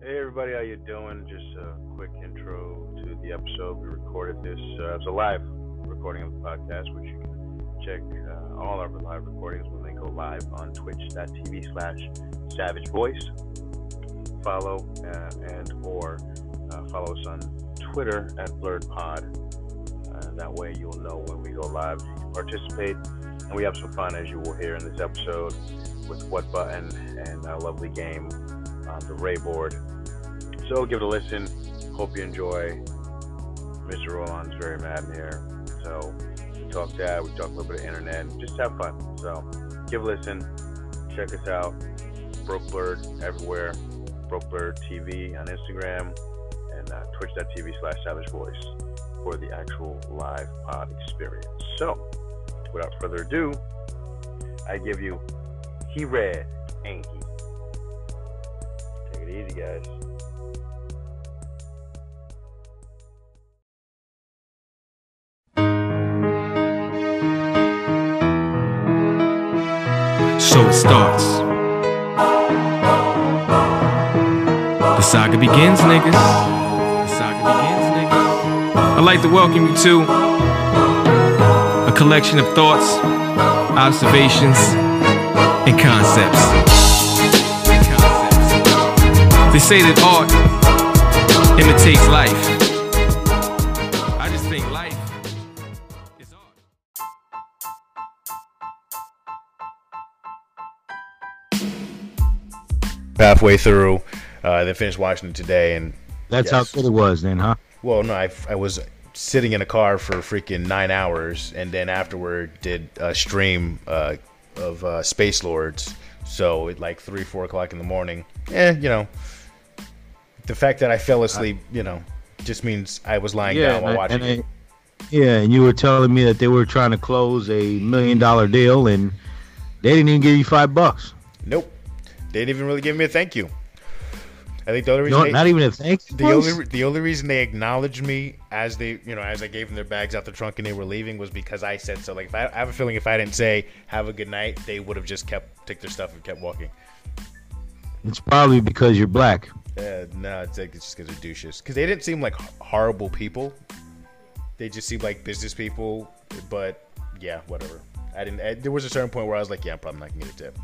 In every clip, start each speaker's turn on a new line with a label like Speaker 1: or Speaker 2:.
Speaker 1: Hey everybody, how you doing? Just a quick intro to the episode. We recorded this uh, as a live recording of the podcast, which you can check uh, all our live recordings when they go live on twitch.tv slash savage voice. Follow uh, and or uh, follow us on Twitter at blurred pod. Uh, that way you'll know when we go live. You can participate and we have some fun as you will hear in this episode with what button and a lovely game the Ray board. So give it a listen. Hope you enjoy. Mr. Roland's very mad in here. So we talk that, we talk a little bit of internet, just have fun. So give a listen. Check us out. Broke everywhere. Broke TV on Instagram and uh, twitch.tv slash savage voice for the actual live pod experience. So without further ado, I give you He Red? Take it easy, guys.
Speaker 2: So it starts. The saga begins, niggas. The saga begins, niggas. I'd like to welcome you to a collection of thoughts, observations, and concepts. They say that art imitates life. I just think life is art.
Speaker 3: halfway through. Uh, then finished watching it today, and
Speaker 4: That's
Speaker 3: Yes.
Speaker 4: how good it was then, huh?
Speaker 3: well, no, I, I was sitting in a car for freaking nine hours, and then afterward did a stream uh, of uh, Space Lords. So at like three, four o'clock in the morning, eh, you know, the fact that I fell asleep, you know, just means I was lying down while
Speaker 4: I-
Speaker 3: watching
Speaker 4: and
Speaker 3: it.
Speaker 4: I- yeah, and you were telling me that they were trying to close a million dollar deal, and they didn't even give you five bucks.
Speaker 3: Nope, they didn't even really give me a thank you. I think the only reason
Speaker 4: No,
Speaker 3: they,
Speaker 4: not even a thank you.
Speaker 3: The only the only reason they acknowledged me as they you know as I gave them their bags out the trunk and they were leaving was because I said so. Like if I, I have a feeling if I didn't say have a good night, they would have just kept took their stuff and kept walking.
Speaker 4: It's probably because you're black.
Speaker 3: Uh, no, it's like it's just because they're douches. Because they didn't seem like horrible people. They just seemed like business people. But yeah, whatever. I didn't. I, there was a certain point where I was like, yeah, I'm probably not gonna get a tip.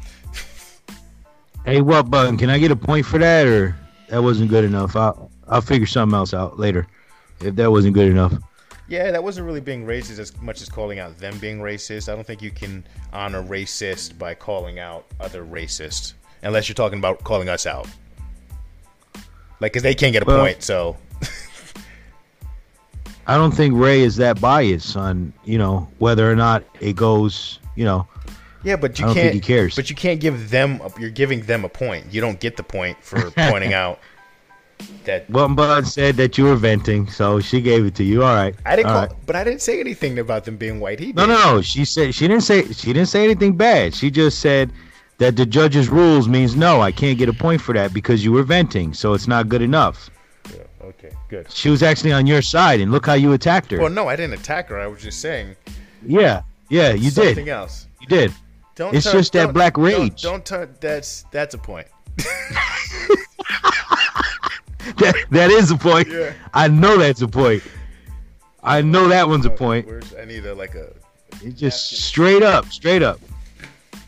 Speaker 4: Hey, what button? Can I get a point for that, or that wasn't good enough? I'll I'll figure something else out later. If that wasn't good enough,
Speaker 3: Yeah, that wasn't really being racist as much as calling out them being racist. I don't think you can honor racist by calling out other racists, unless you're talking about calling us out. Like, because they can't get a
Speaker 4: Well-
Speaker 3: point, so
Speaker 4: I don't think Ray is that biased on you know whether or not it goes. You know,
Speaker 3: yeah. But you
Speaker 4: I don't
Speaker 3: can't.
Speaker 4: think he cares.
Speaker 3: But you can't give them. A, you're giving them a point. You don't get the point for pointing out that
Speaker 4: Button Bud said that you were venting, so she gave it to you. All right.
Speaker 3: I didn't. Call,
Speaker 4: right.
Speaker 3: But I didn't say anything about them being white. He did.
Speaker 4: No, no, no. She said she didn't say she didn't say anything bad. She just said that the judge's rules means no, I can't get a point for that because you were venting, so it's not good enough.
Speaker 3: Yeah, okay, good.
Speaker 4: She was actually on your side, and look how you attacked her.
Speaker 3: Well, no, I didn't attack her. I was just saying
Speaker 4: yeah, yeah, you
Speaker 3: something
Speaker 4: did.
Speaker 3: else.
Speaker 4: You did.
Speaker 3: Don't
Speaker 4: It's
Speaker 3: turn-
Speaker 4: just that
Speaker 3: don't-
Speaker 4: black
Speaker 3: don't-
Speaker 4: rage.
Speaker 3: Don't, turn. That's that's a point.
Speaker 4: That, that is a point.
Speaker 3: Yeah.
Speaker 4: I know that's a point. I know that one's a point.
Speaker 3: Where's I need a like a
Speaker 4: It's just straight up, straight up,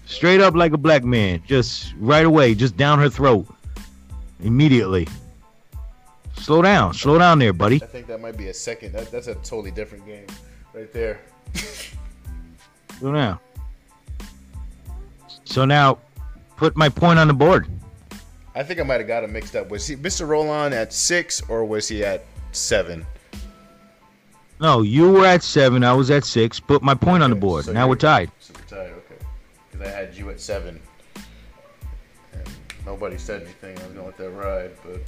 Speaker 4: straight up like a black man. Just right away, just down her throat, immediately. Slow down, slow down there, buddy.
Speaker 3: I think that might be a second. That, that's a totally different game, right there.
Speaker 4: Slow down. So now, put my point on the board.
Speaker 3: I think I might have got him mixed up. Was he Mr. Roland at six or was he at seven?
Speaker 4: No, you were at seven. I was at six. Put my point on the board.
Speaker 3: so
Speaker 4: now
Speaker 3: you're-
Speaker 4: we're tied.
Speaker 3: So we're tied. Because I had you at seven. And nobody said anything. I was gonna let that ride, but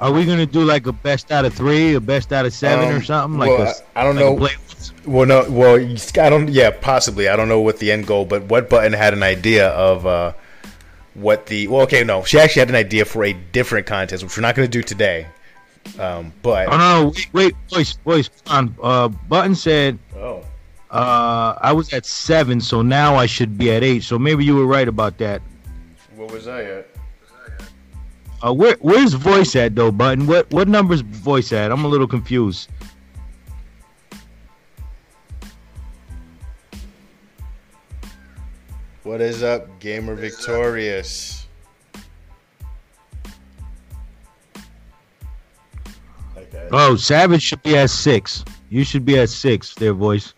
Speaker 4: Are we gonna do like a best out of three, a best out of seven,
Speaker 3: Um,
Speaker 4: or something? Like
Speaker 3: well, I- I don't
Speaker 4: like
Speaker 3: know. Well, no. Well, I don't. Yeah, possibly. I don't know what the end goal, but what button had an idea of uh, what the? Well, okay, no. She actually had an idea for a different contest, which we're not going to do today. Um, but
Speaker 4: Oh no, wait, wait, boys, come on. Uh, Button said
Speaker 3: oh,
Speaker 4: uh, I was at seven, so now I should be at eight. So maybe you were right about that.
Speaker 3: What was I at?
Speaker 4: Uh, where where's voice at though, button? What what number's voice at? I'm a little confused.
Speaker 3: What is up, Gamer Victorious? Like that.
Speaker 4: Oh, Savage should be at six. You should be at six. There, voice.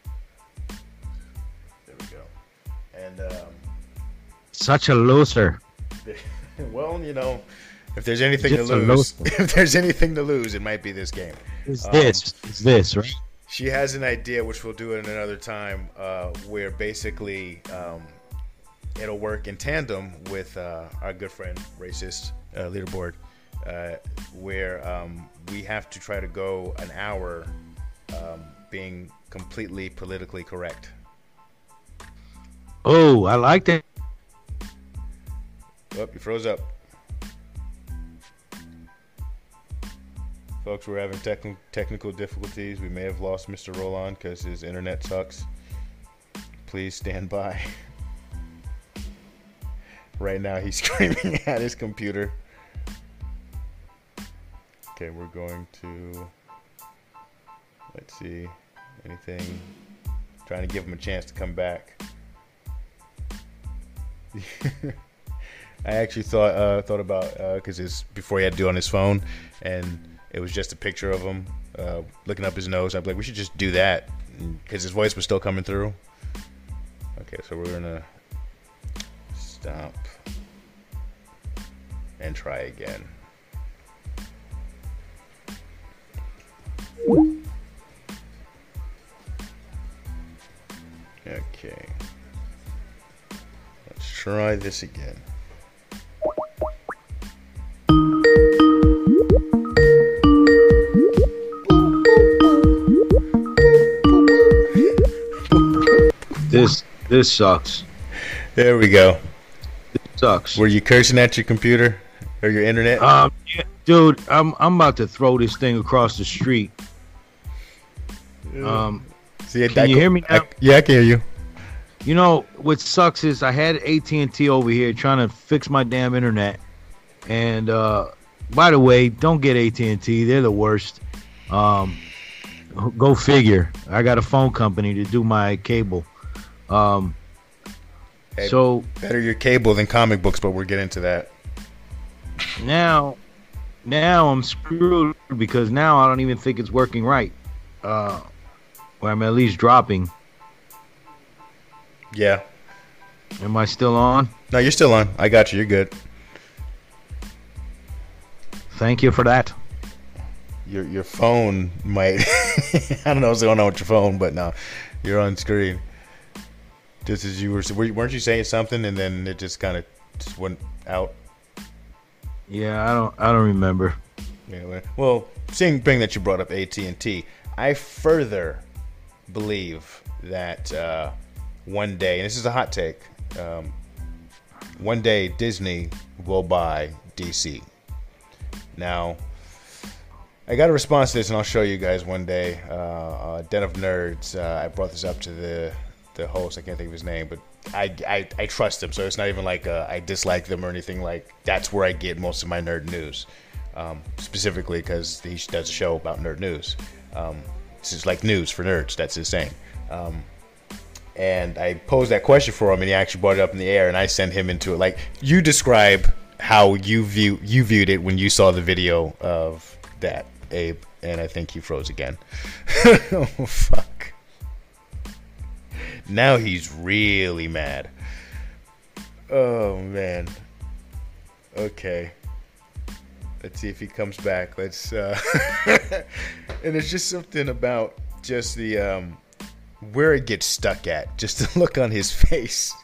Speaker 4: Such a loser.
Speaker 3: well, you know, if there's anything
Speaker 4: Just
Speaker 3: to lose, if there's anything to lose, it might be this game.
Speaker 4: It's
Speaker 3: Um,
Speaker 4: this. It's this, right?
Speaker 3: She has an idea, which we'll do it another time, uh, where basically um, it'll work in tandem with uh, our good friend racist uh, leaderboard, uh, where um, we have to try to go an hour um, being completely politically correct.
Speaker 4: Oh, I like that.
Speaker 3: Oh, you froze up. Folks, we're having techn- technical difficulties. We may have lost Mr. Roland because his internet sucks. Please stand by. right now, he's screaming at his computer. Okay, we're going to. Let's see. Anything. Trying to give him a chance to come back. I actually thought uh, thought about because it's before he had to do it on his phone, and it was just a picture of him uh, looking up his nose. I'm like, we should just do that because his voice was still coming through. Okay, so we're gonna stop and try again. Okay. Let's try this again.
Speaker 4: This sucks.
Speaker 3: There we go.
Speaker 4: This sucks.
Speaker 3: Were you cursing at your computer or your internet?
Speaker 4: Um, yeah, dude, I'm I'm about to throw this thing across the street. Um,
Speaker 3: See,
Speaker 4: can you hear me
Speaker 3: I- yeah, I can hear you.
Speaker 4: you know what sucks is I had AT and T over here trying to fix my damn internet, and uh, by the way, don't get AT and T. They're the worst. Um, go figure. I got a phone company to do my cable. Um,
Speaker 3: Hey.
Speaker 4: so
Speaker 3: Better your cable than comic books, but we'll get into that.
Speaker 4: now now I'm screwed because now I don't even think it's working right. Uh, or I'm at least dropping.
Speaker 3: Yeah.
Speaker 4: Am I still on?
Speaker 3: No, you're still on. I got you. You're good.
Speaker 4: Thank you for that.
Speaker 3: Your your phone might. I don't know what's going on with your phone, but no, you're on screen. Just as you were, weren't you saying something, and then it just kind of just went out.
Speaker 4: Yeah, I don't I don't remember.
Speaker 3: Anyway, well, seeing being that you brought up AT and T, I further believe that uh, one day, and this is a hot take, um, one day Disney will buy DC. Now, I got a response to this, and I'll show you guys one day. Uh, uh, Den of Nerds. Uh, I brought this up to the the host. I can't think of his name, but I I, I trust him, so it's not even like uh, I dislike them or anything. Like that's where I get most of my nerd news, um, specifically because he does a show about nerd news. Um, it's like news for nerds. That's his saying. Um, and I posed that question for him, and he actually brought it up in the air, and I sent him into it. Like you describe how you view you viewed it when you saw the video of that, Abe, and I think he froze again. oh fuck! Now he's really mad. Oh man. Okay. Let's see if he comes back. Let's uh and it's just something about just the um where it gets stuck at. Just the look on his face.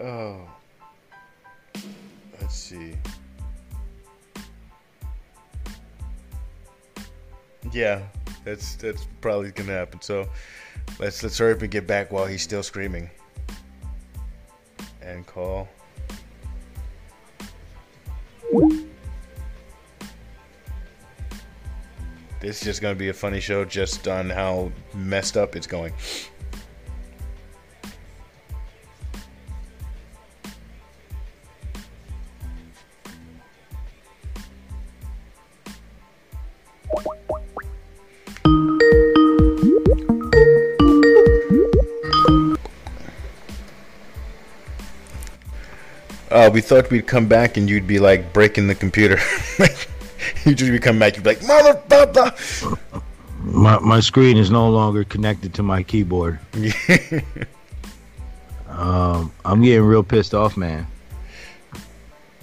Speaker 3: Oh. Let's see. Yeah, that's that's probably gonna happen. So let's let's hurry up and get back while he's still screaming. And call. This is just gonna be a funny show just on how messed up it's going. Uh, we thought we'd come back and you'd be like breaking the computer. you'd just be coming back. You'd be like, mother, blah, blah.
Speaker 5: My my screen is no longer connected to my keyboard. Um, I'm getting real pissed off, man.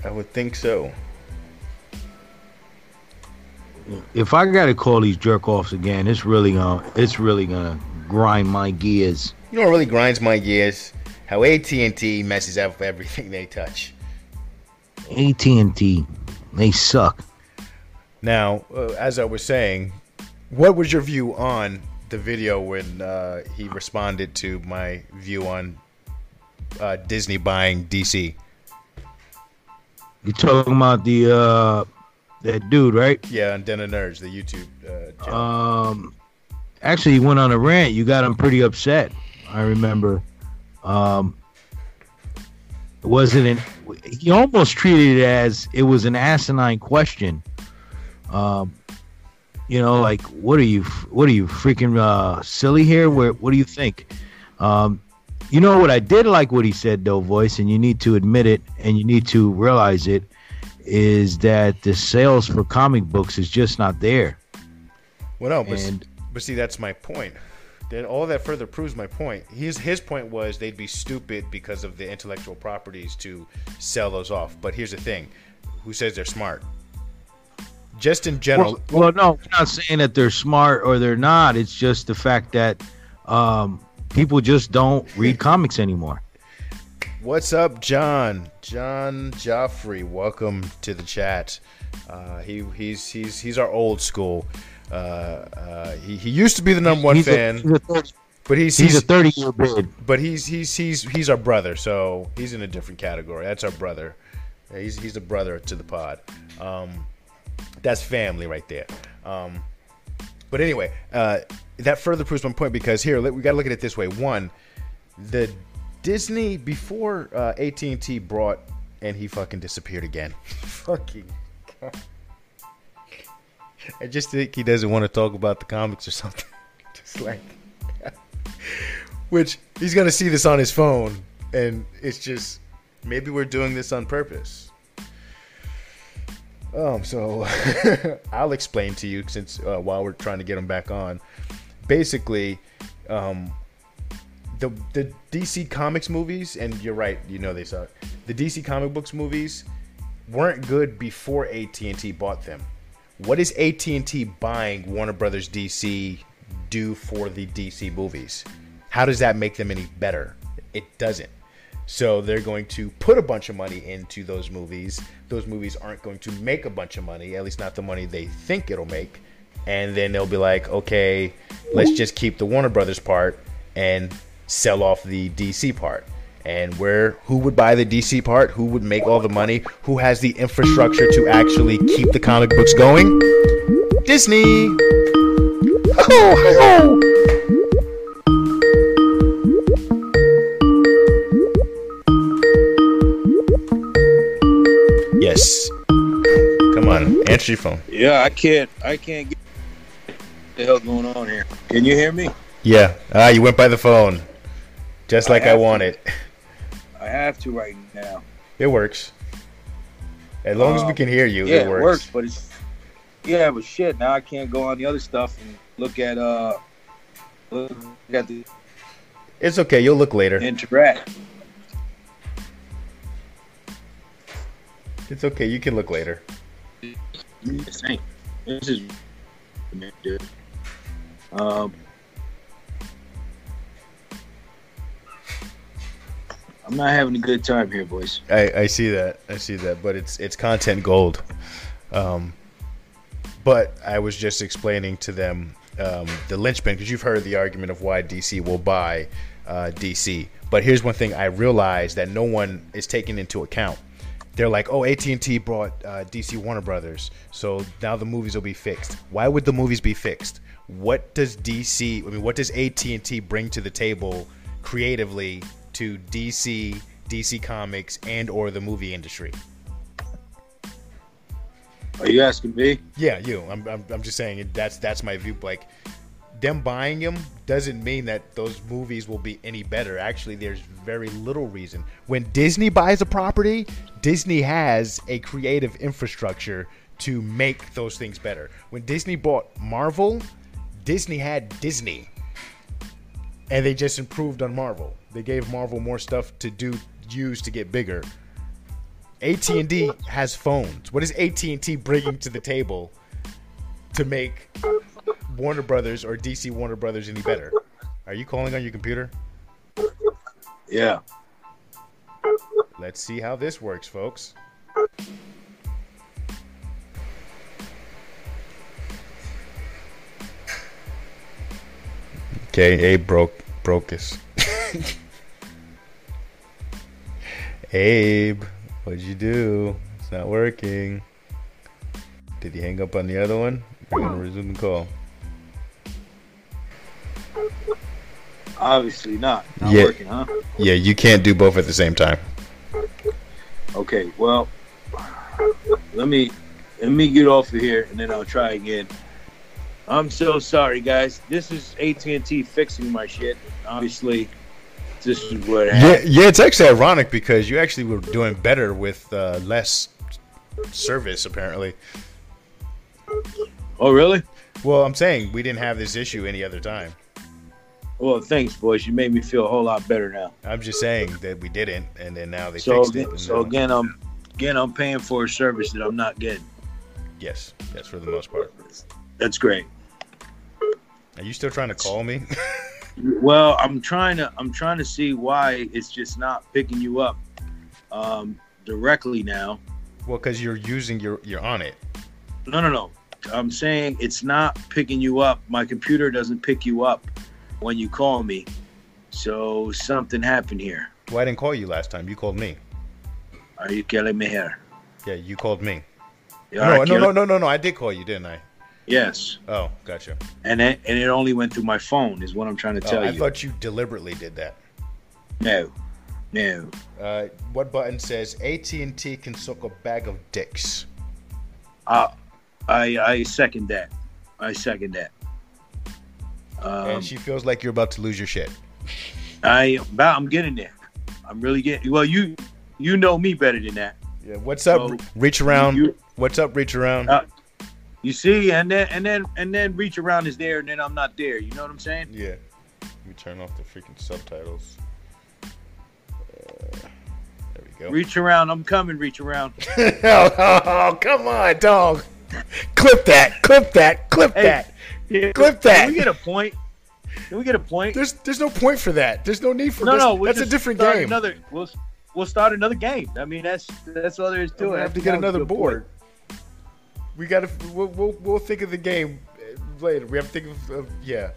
Speaker 3: I would think so.
Speaker 5: If I gotta call these jerk offs again, it's really gonna it's really gonna grind my gears.
Speaker 3: You know what really grinds my gears? How AT&T messes up everything they touch.
Speaker 5: AT and T, they suck.
Speaker 3: Now, uh, as I was saying, what was your view on the video when uh, he responded to my view on uh, Disney buying DC?
Speaker 5: You talking about the uh that dude, right?
Speaker 3: Yeah, and Den of Nerds, the YouTube uh, channel.
Speaker 5: Um, actually, he went on a rant. You got him pretty upset. I remember. Um, it wasn't an. He almost treated it as it was an asinine question. Um, you know, like what are you? What are you freaking uh, silly here? Where? What do you think? Um, you know what I did like what he said though, voice, and you need to admit it and you need to realize it is that the sales for comic books is just not there.
Speaker 3: well, no, but,
Speaker 5: and-
Speaker 3: but see, that's my point. Then all that further proves my point. His his point was they'd be stupid because of the intellectual properties to sell those off. But here's the thing: who says they're smart? Just in general,
Speaker 5: Well, well, no, we're not saying that they're smart or they're not. It's just the fact that um, people just don't read comics anymore.
Speaker 3: What's up, John? John Joffrey, welcome to the chat. Uh, he he's he's he's our old school. Uh, uh, he he used to be the number one
Speaker 5: he's
Speaker 3: fan,
Speaker 5: A, he's, a 30,
Speaker 3: but he's
Speaker 5: he's
Speaker 3: he's
Speaker 5: a 30 year bid.
Speaker 3: but he's he's he's he's our brother, so he's in a different category. That's our brother. He's he's a brother to the pod. Um, that's family right there. Um, but anyway, uh, that further proves my point because here we got to look at it this way. One, the Disney before uh, AT and T brought and he fucking disappeared again. fucking. God. I just think he doesn't want to talk about the comics or something. just like. Which he's gonna see this on his phone, and it's just maybe we're doing this on purpose. Um, so I'll explain to you since uh, while we're trying to get him back on. Basically, um, the the DC Comics movies, and you're right, you know they suck. The DC comic books movies weren't good before AT and T bought them. What is AT and T buying Warner Brothers DC do for the DC movies? How does that make them any better? It doesn't. So they're going to put a bunch of money into those movies. Those movies aren't going to make a bunch of money, at least not the money they think it'll make. And then they'll be like, okay, let's just keep the Warner Brothers part and sell off the DC part. And where who would buy the DC part? Who would make all the money? Who has the infrastructure to actually keep the comic books going? Disney. Yes. Come on, answer your phone.
Speaker 4: Yeah, I can't. I can't get what the hell going on here. Can you hear me?
Speaker 3: Yeah. Ah, you went by the phone, just like I,
Speaker 4: wanted. to.
Speaker 3: Wanted.
Speaker 4: I have to right now.
Speaker 3: It works. As long as we
Speaker 4: Um,
Speaker 3: can hear you,
Speaker 4: yeah,
Speaker 3: it works.
Speaker 4: but it's yeah, but shit. Now I can't go on the other stuff and look at uh look at the
Speaker 3: It's okay. You'll look later.
Speaker 4: interact.
Speaker 3: It's okay. You can look later.
Speaker 4: This This is dude. Um. I'm not having a good time here, boys.
Speaker 3: I, I see that. I see that. But it's it's content gold. Um, but I was just explaining to them um, the linchpin because you've heard the argument of why DC will buy uh, DC. But here's one thing I realized that no one is taking into account. They're like, oh, AT and T brought uh, DC Warner Brothers, so now the movies will be fixed. Why would the movies be fixed? What does DC? I mean, what does AT and T bring to the table creatively to DC, DC Comics, and or the movie industry?
Speaker 4: Are you asking me?
Speaker 3: Yeah, you. I'm, I'm, I'm just saying that's that's my view. Like them buying them doesn't mean that those movies will be any better. Actually, there's very little reason. When Disney buys a property, Disney has a creative infrastructure to make those things better. When Disney bought Marvel, Disney had Disney. And they just improved on Marvel. They gave Marvel more stuff to do use to get bigger. AT&T has phones. What is AT&T bringing to the table to make Warner Brothers or DC Warner Brothers any better? Are you calling on your computer?
Speaker 4: Yeah.
Speaker 3: Let's see how this works, folks. Okay, Abe broke broke this. Abe, what'd you do? It's not working. Did he hang up on the other one? We're gonna resume the call.
Speaker 4: Obviously not. Not
Speaker 3: Yeah.
Speaker 4: working, huh?
Speaker 3: Yeah, you can't do both at the same time.
Speaker 4: Okay. Well, let me let me get off of here and then I'll try again. I'm so sorry, guys. This is AT&T fixing my shit. Obviously, this is what
Speaker 3: Yeah,
Speaker 4: happened.
Speaker 3: yeah, it's actually ironic because you actually were doing better with uh, less service, apparently.
Speaker 4: Oh, really?
Speaker 3: Well, I'm saying we didn't have this issue any other time.
Speaker 4: Well, thanks, boys. You made me feel a whole lot better now.
Speaker 3: I'm just saying that we didn't, and then now they
Speaker 4: So,
Speaker 3: fixed it.
Speaker 4: again,
Speaker 3: and
Speaker 4: so again, I'm again I'm paying for a service that I'm not getting.
Speaker 3: yes, yes, for the most part.
Speaker 4: That's great.
Speaker 3: Are you still trying to call me?
Speaker 4: Well, I'm trying to I'm trying to see why it's just not picking you up um, directly now.
Speaker 3: well, because you're using your, you're on it.
Speaker 4: No, no, no. I'm saying it's not picking you up. My computer doesn't pick you up when you call me. So something happened here.
Speaker 3: Well, I didn't call you last time. You called me.
Speaker 4: Are you killing me here?
Speaker 3: Yeah, you called me.
Speaker 4: You
Speaker 3: No, no, no, no, no, no. I did call you, didn't I?
Speaker 4: Yes,
Speaker 3: Oh, gotcha.
Speaker 4: and it, and it only went through my phone. Is what I'm trying to
Speaker 3: Oh,
Speaker 4: tell
Speaker 3: I
Speaker 4: you.
Speaker 3: I thought you deliberately did that.
Speaker 4: no, no.
Speaker 3: Uh, what button says AT&T can suck a bag of dicks?
Speaker 4: Uh, I I second that. I second that. Um,
Speaker 3: and she feels like you're about to lose your shit.
Speaker 4: I about I'm getting there. I'm really getting well. You you know me better than that.
Speaker 3: Yeah. What's up?
Speaker 4: So,
Speaker 3: reach around.
Speaker 4: you-
Speaker 3: What's up? Reach around.
Speaker 4: Uh, You see, and then and then and then reach around is there, and then I'm not there. You know what I'm saying?
Speaker 3: yeah. Let me turn off the freaking subtitles. Uh, there we go.
Speaker 4: Reach around. I'm coming. Reach around.
Speaker 3: oh, oh, come on, dog. Clip that. Clip that. Clip
Speaker 4: Hey.
Speaker 3: that.
Speaker 4: Yeah,
Speaker 3: Clip that.
Speaker 4: Can we get a point? Can we get a point?
Speaker 3: There's there's no point for that. There's no need for that.
Speaker 4: no,
Speaker 3: this.
Speaker 4: no. We'll
Speaker 3: That's a different game.
Speaker 4: Another. We'll we'll start another game. I mean, that's that's all there is to
Speaker 3: it.
Speaker 4: It.
Speaker 3: have to get
Speaker 4: think that was
Speaker 3: another board.
Speaker 4: point.
Speaker 3: We gotta. We'll, we'll we'll think of the game later. We have to think of, of yeah.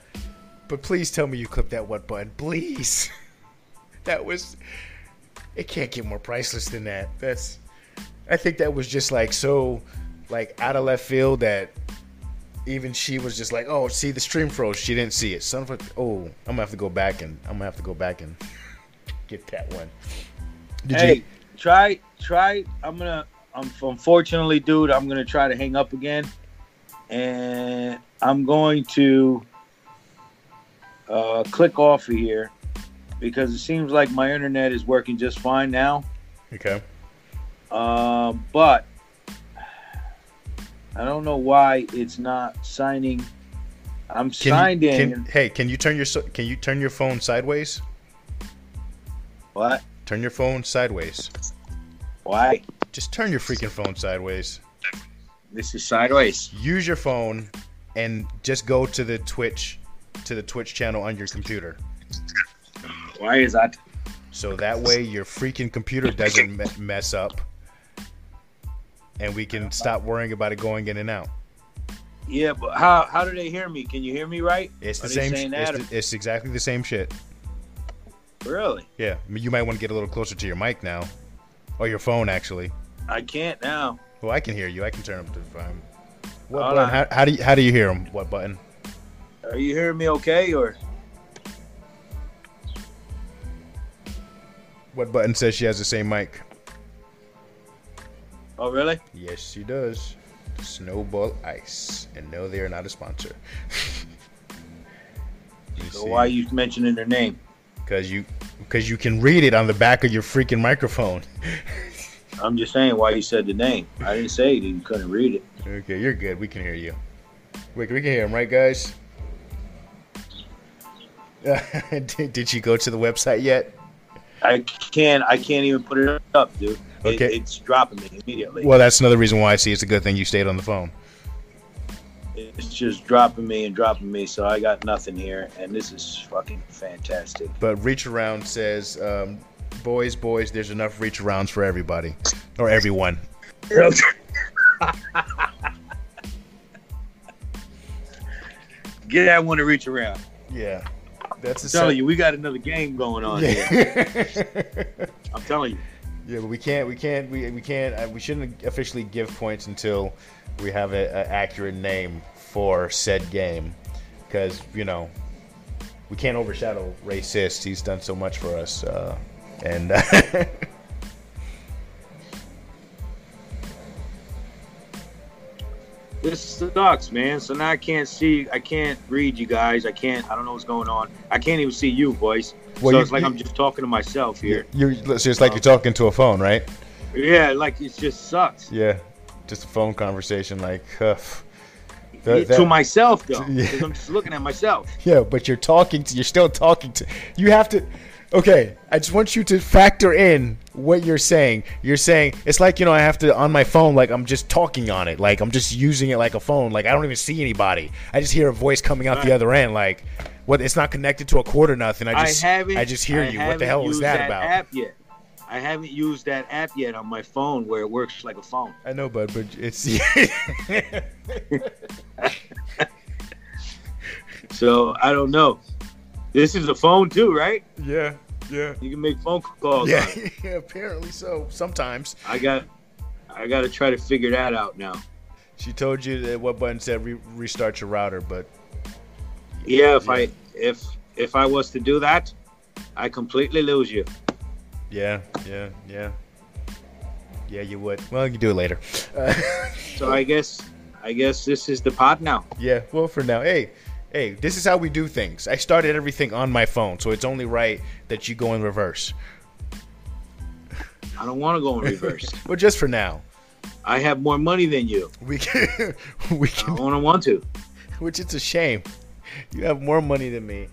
Speaker 3: But please tell me you clipped that what button, please. that was. It can't get more priceless than that. That's. I think that was just like so, like out of left field that. Even she was just like, "Oh, see the stream froze. She didn't see it. Son of a, oh, I'm gonna have to go back and I'm gonna have to go back and get that one." Did
Speaker 4: hey,
Speaker 3: you?
Speaker 4: try try. I'm gonna. I'm unfortunately, dude. I'm gonna try to hang up again, and I'm going to uh, click off of here because it seems like my internet is working just fine now.
Speaker 3: Okay.
Speaker 4: Um, but I don't know why it's not signing. I'm
Speaker 3: Can
Speaker 4: signed
Speaker 3: you,
Speaker 4: in.
Speaker 3: hey, can you turn your can you turn your phone sideways?
Speaker 4: what?
Speaker 3: Turn your phone sideways.
Speaker 4: Why?
Speaker 3: Just turn your freaking phone sideways.
Speaker 4: This is sideways.
Speaker 3: Use your phone and just go to the Twitch to the Twitch channel on your computer.
Speaker 4: Why is that?
Speaker 3: So that way your freaking computer doesn't me- mess up. And we can stop worrying about it going in and out.
Speaker 4: Yeah, but how how do they hear me? Can you hear me right?
Speaker 3: It's the
Speaker 4: Are
Speaker 3: same. It's, the- it's exactly the same shit.
Speaker 4: Really?
Speaker 3: Yeah, I mean, you might want to get a little closer to your mic now, or your phone actually.
Speaker 4: I can't now.
Speaker 3: Well, I can hear you. I can turn up the volume. What
Speaker 4: Hold
Speaker 3: button?
Speaker 4: on.
Speaker 3: How, how do you how do you hear them? What button?
Speaker 4: Are you hearing me okay or
Speaker 3: What button says she has the same mic?
Speaker 4: Oh really?
Speaker 3: Yes, she does. Snowball Ice, and no, they are not a sponsor.
Speaker 4: So why are you mentioning their name?
Speaker 3: Because you, because you can read it on the back of your freaking microphone.
Speaker 4: I'm just saying why you said the name. I didn't say it. you couldn't read it.
Speaker 3: Okay, you're good. We can hear you. We, we can hear him, right, guys? did, did you go to the website yet?
Speaker 4: I can't. I can't even put it up, dude. It-
Speaker 3: Okay.
Speaker 4: it's dropping me immediately.
Speaker 3: Well, that's another reason why I see it's a good thing you stayed on the phone.
Speaker 4: It's just dropping me and dropping me. So I got nothing here, and this is fucking fantastic.
Speaker 3: But reach around says, um, boys, boys, there's enough reach arounds for everybody or everyone.
Speaker 4: Get that one to reach around.
Speaker 3: Yeah, that's
Speaker 4: I'm telling you, we got another game going on here. I'm telling you.
Speaker 3: yeah, but we can't, we can't, we, we can't, uh, we shouldn't officially give points until we have an accurate name for said game, because you know we can't overshadow racist. He's done so much for us, uh, and
Speaker 4: This sucks, man. So now I can't see. I can't read you guys. I can't. I don't know what's going on. I can't even see you, boys.
Speaker 3: Well,
Speaker 4: so
Speaker 3: you-
Speaker 4: it's like
Speaker 3: you-
Speaker 4: I'm just talking to myself here.
Speaker 3: you're it's just like you're talking to a phone, right?
Speaker 4: Yeah, like it just sucks.
Speaker 3: Yeah, just a phone conversation, like. Uh, that-
Speaker 4: to myself though,
Speaker 3: Yeah.
Speaker 4: I'm just looking at myself.
Speaker 3: Yeah, but you're talking to, you're still talking to, you have to, okay, I just want you to factor in what you're saying. You're saying, it's like, you know, I have to, on my phone, like, I'm just talking on it. Like, I'm just using it like a phone. Like, I don't even see anybody. I just hear a voice coming out the other end. Like, what, it's not connected to a cord or nothing. I
Speaker 4: I,
Speaker 3: just,
Speaker 4: haven't.
Speaker 3: I just hear
Speaker 4: I
Speaker 3: you. What the hell is
Speaker 4: used
Speaker 3: that, about?
Speaker 4: App yet. I haven't used that app yet on my phone where it works like a phone.
Speaker 3: I know, bud, but it's,
Speaker 4: So I don't know. This is a phone too, right?
Speaker 3: yeah, yeah.
Speaker 4: You can make phone calls.
Speaker 3: Yeah, apparently so. Sometimes.
Speaker 4: I got. I got to try to figure that out now.
Speaker 3: She told you that what button said re- restart your router, but
Speaker 4: Yeah, if
Speaker 3: Yeah.
Speaker 4: I if if I was to do that, I completely lose you.
Speaker 3: Yeah, yeah, yeah. Yeah, you would. Well, you can do it later. Uh,
Speaker 4: So I guess I guess this is the pod now.
Speaker 3: yeah, well, for now. Hey, hey, this is how we do things. I started everything on my phone, so it's only right that you go in reverse.
Speaker 4: I don't want to go in reverse.
Speaker 3: Well, just for now.
Speaker 4: I have more money than you.
Speaker 3: We can, we
Speaker 4: I
Speaker 3: can,
Speaker 4: don't want to.
Speaker 3: which it's a shame. You have more money than me,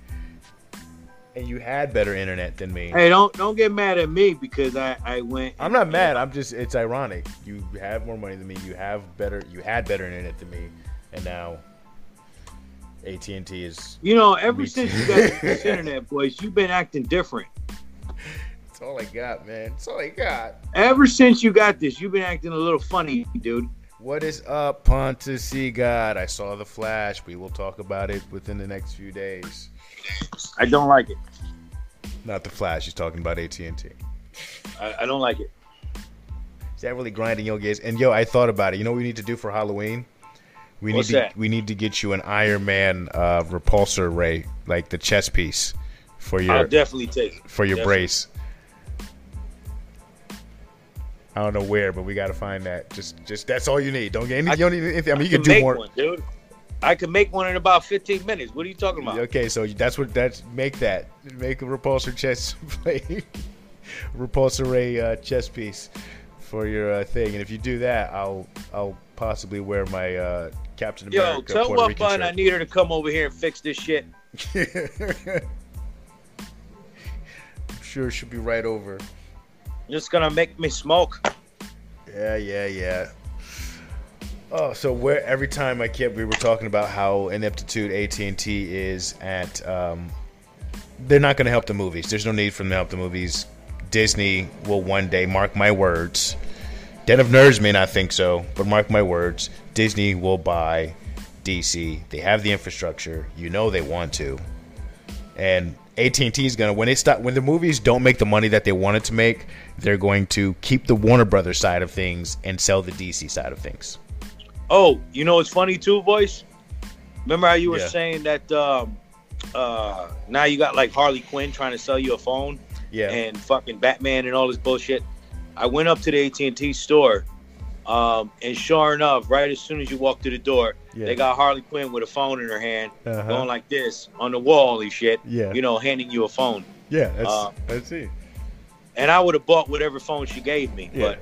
Speaker 3: and you had better internet than me.
Speaker 4: Hey, don't don't get mad at me because I I went.
Speaker 3: I'm not mad. I'm just. It's ironic. You have more money than me. You have better. You had better internet than me, and now AT and T is.
Speaker 4: You know, ever since you got this internet, boys, you've been acting different.
Speaker 3: That's all I got, man. That's all I got.
Speaker 4: Ever since you got this, you've been acting a little funny, dude.
Speaker 3: What is up, Pontus God? I saw the flash. We will talk about it within the next few days.
Speaker 4: I don't like it.
Speaker 3: Not the flash. He's talking about AT and T.
Speaker 4: I, I don't like it.
Speaker 3: Is that really grinding your gears? And yo, I thought about it. You know what we need to do for Halloween? We
Speaker 4: What's
Speaker 3: need to
Speaker 4: that?
Speaker 3: we need to get you an Iron Man uh, repulsor ray, like the chest piece, for your I'll
Speaker 4: definitely take it.
Speaker 3: for your
Speaker 4: definitely.
Speaker 3: brace. I don't know where, but we got to find that. Just, just that's all you need. Don't get any.
Speaker 4: I-
Speaker 3: you don't need anything. I mean, you
Speaker 4: I
Speaker 3: can
Speaker 4: can
Speaker 3: do
Speaker 4: make
Speaker 3: more.
Speaker 4: one, dude. I can make one in about 15 minutes. What are you talking about?
Speaker 3: Okay, so that's what that's make that make a repulsor chest plate, repulsor ray uh, chest piece for your uh, thing, and if you do that, I'll I'll possibly wear my uh, Captain
Speaker 4: Yo,
Speaker 3: America
Speaker 4: tell
Speaker 3: Puerto
Speaker 4: what
Speaker 3: Rican
Speaker 4: bun I need her to come over here and fix this shit.
Speaker 3: I'm sure she'll be right over.
Speaker 4: Just gonna make me smoke.
Speaker 3: Yeah, yeah, yeah. Oh, so where every time I kept we were talking about how ineptitude AT and T is at, um, they're not going to help the movies. There's no need for them to help the movies. Disney will one day, mark my words. Den of Nerds may not think so, but mark my words. Disney will buy DC. They have the infrastructure. You know they want to, and AT and T is gonna when they stop when the movies don't make the money that they wanted to make, they're going to keep the Warner Brothers side of things and sell the DC side of things.
Speaker 4: Oh, you know it's funny too, boys? Remember how you were
Speaker 3: Yeah.
Speaker 4: saying that um, uh, now you got like Harley Quinn trying to sell you a phone
Speaker 3: Yeah,
Speaker 4: and fucking Batman and all this bullshit. I went up to the AT and T store Um, and sure enough, right as soon as you walk through the door,
Speaker 3: Yeah.
Speaker 4: they got Harley Quinn with a phone in her hand,
Speaker 3: Uh-huh.
Speaker 4: going like this on the wall and shit.
Speaker 3: Yeah.
Speaker 4: You know, handing you a phone.
Speaker 3: Yeah, that's
Speaker 4: Uh,
Speaker 3: that's it.
Speaker 4: And I would have bought whatever phone she gave me.
Speaker 3: Yeah.
Speaker 4: But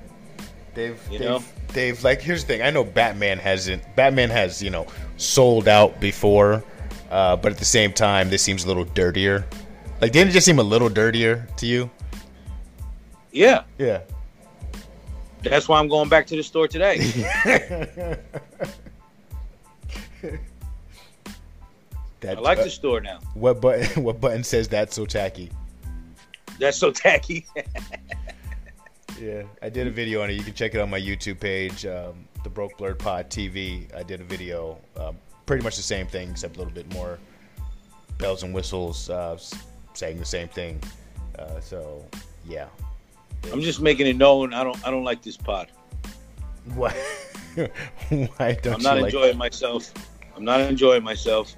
Speaker 3: They've,
Speaker 4: You
Speaker 3: they've,
Speaker 4: know?
Speaker 3: they've like here's the thing. I know Batman hasn't. Batman has you know sold out before, uh, but at the same time, this seems a little dirtier. Like, didn't it just seem a little dirtier to you?
Speaker 4: yeah,
Speaker 3: Yeah.
Speaker 4: That's why I'm going back to the store today.
Speaker 3: That,
Speaker 4: I like
Speaker 3: uh,
Speaker 4: the store now.
Speaker 3: What button? What button says that's so tacky?
Speaker 4: That's so tacky.
Speaker 3: Yeah, I did a video on it. You can check it on my YouTube page, um, the Broke Blurred Pod TV. I did a video, um, pretty much the same thing, except a little bit more bells and whistles, uh, saying the same thing. Uh, so, yeah.
Speaker 4: I'm just making it known I don't I don't like this pod.
Speaker 3: Why? Why don't
Speaker 4: I'm not
Speaker 3: like?
Speaker 4: enjoying myself. I'm not enjoying myself.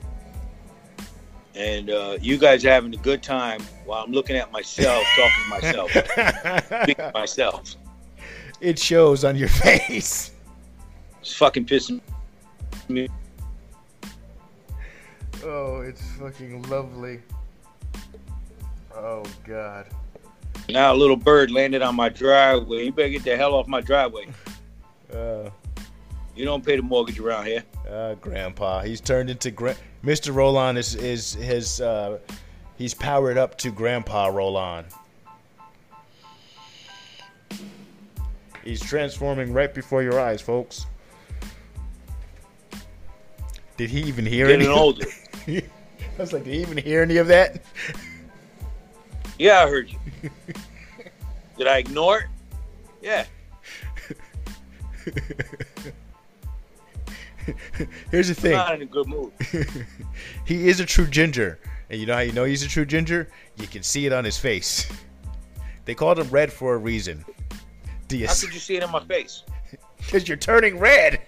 Speaker 4: And uh, you guys are having a good time while I'm looking at myself, talking to myself, speaking to myself.
Speaker 3: it shows on your face.
Speaker 4: It's fucking pissing me.
Speaker 3: Oh, it's fucking lovely. Oh God.
Speaker 4: Now a little bird landed on my driveway. You better get the hell off my driveway.
Speaker 3: Uh,
Speaker 4: You don't pay the mortgage around here.
Speaker 3: uh, Grandpa, he's turned into gra- Mr. Roland is is his uh, he's powered up to Grandpa Roland. He's transforming right before your eyes, folks. Did he even hear
Speaker 4: Getting
Speaker 3: any?
Speaker 4: older.
Speaker 3: I was like, did he even hear any of that?
Speaker 4: Yeah, I heard you. Did I ignore it? Yeah.
Speaker 3: Here's the
Speaker 4: I'm
Speaker 3: thing.
Speaker 4: not in a good mood.
Speaker 3: he is a true ginger. And you know how you know he's a true ginger? You can see it on his face. They called him red for a reason. Do you
Speaker 4: How could you see it in my face?
Speaker 3: Because you're turning red.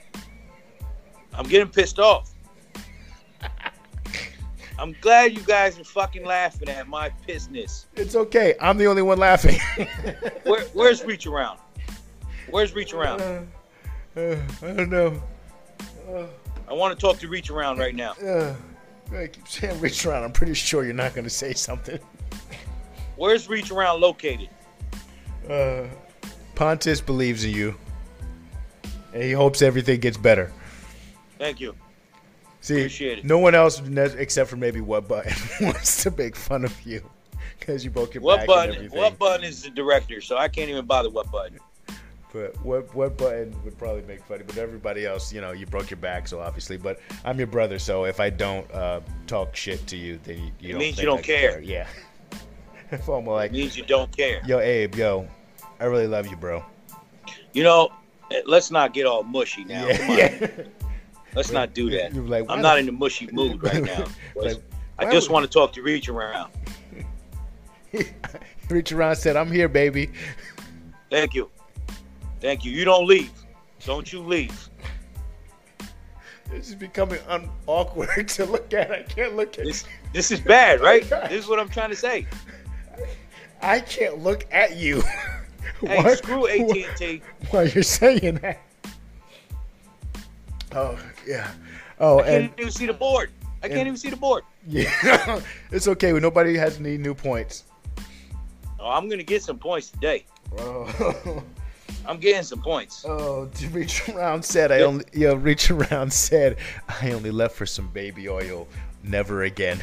Speaker 4: I'm getting pissed off. I'm glad you guys are fucking laughing at my pissness.
Speaker 3: It's okay. I'm the only one laughing.
Speaker 4: Where, where's reach around? Where's reach around?
Speaker 3: Uh, I don't know.
Speaker 4: I want to talk to reach around right now.
Speaker 3: Uh, I keep saying reach around. I'm pretty sure you're not going to say something.
Speaker 4: Where's reach around located?
Speaker 3: Uh, Pontus believes in you. And he hopes everything gets better.
Speaker 4: Thank you.
Speaker 3: See, no one else except for maybe What Button wants to make fun of you because you broke your
Speaker 4: What
Speaker 3: back and
Speaker 4: button?
Speaker 3: everything.
Speaker 4: What button is the director? So I can't even bother what button.
Speaker 3: But what what button would probably make funny? But everybody else, you know, you broke your back, so obviously. But I'm your brother, so if I don't uh, talk shit to you, then you, you
Speaker 4: It
Speaker 3: don't
Speaker 4: means you don't
Speaker 3: I
Speaker 4: care.
Speaker 3: Yeah. if I'm like,
Speaker 4: It means you don't care.
Speaker 3: yo, Abe, yo, I really love you, bro.
Speaker 4: You know, eh, let's not get all mushy now.
Speaker 3: yeah,
Speaker 4: Come on.
Speaker 3: yeah.
Speaker 4: Let's not do that.
Speaker 3: Like,
Speaker 4: I'm not in the mushy mood right now.
Speaker 3: Like,
Speaker 4: I just
Speaker 3: would-
Speaker 4: want to talk to reach around.
Speaker 3: Reach around, said, "I'm here, baby."
Speaker 4: Thank you. Thank you. You don't leave. Don't you leave.
Speaker 3: This is becoming un- awkward to look at. I can't look at.
Speaker 4: This this is bad, right? This is what I'm trying to say.
Speaker 3: I can't look at you.
Speaker 4: Hey,
Speaker 3: Why-
Speaker 4: screw AT&T.
Speaker 3: While you're saying that. Oh yeah. Oh,
Speaker 4: I can't
Speaker 3: and
Speaker 4: even see the board. I can't even see the board.
Speaker 3: yeah, it's okay. Nobody has any new points.
Speaker 4: Oh, I'm gonna get some points today.
Speaker 3: Oh,
Speaker 4: I'm getting some points.
Speaker 3: oh, to reach around said I only. Yo, reach around said I only left for some baby oil. Never again.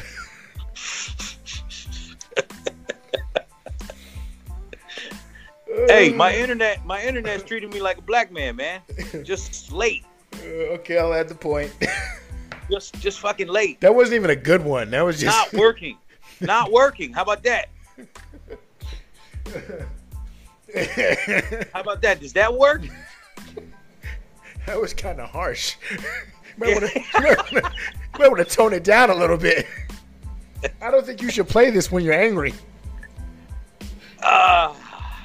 Speaker 4: Hey, my internet, my internet's treating me like a black man, man. Just late.
Speaker 3: Uh, okay, I'll add the point.
Speaker 4: Just just fucking late.
Speaker 3: that wasn't even a good one. That was just.
Speaker 4: Not working. Not working. How about that? How about that? Does that work?
Speaker 3: That was kind of harsh. Might want to tone it down a little bit. I don't think you should play this when you're angry.
Speaker 4: Uh,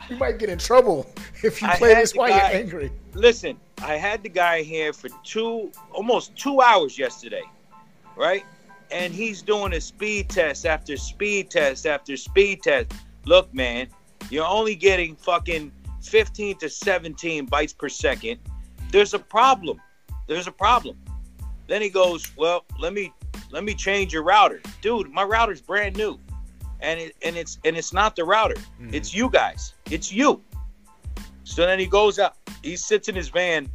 Speaker 3: You might get in trouble if you play this while
Speaker 4: guy-
Speaker 3: you're angry.
Speaker 4: listen, I had the guy here for two, almost two hours yesterday, right? And he's doing a speed test after speed test after speed test. Look, man, you're only getting fucking 15 to 17 bytes per second. there's a problem. There's a problem. Then he goes, well, let me let me change your router, dude. My router's brand new, and it and it's and it's not the router.
Speaker 3: Mhm.
Speaker 4: It's you guys. It's you. So then he goes out. He sits in his van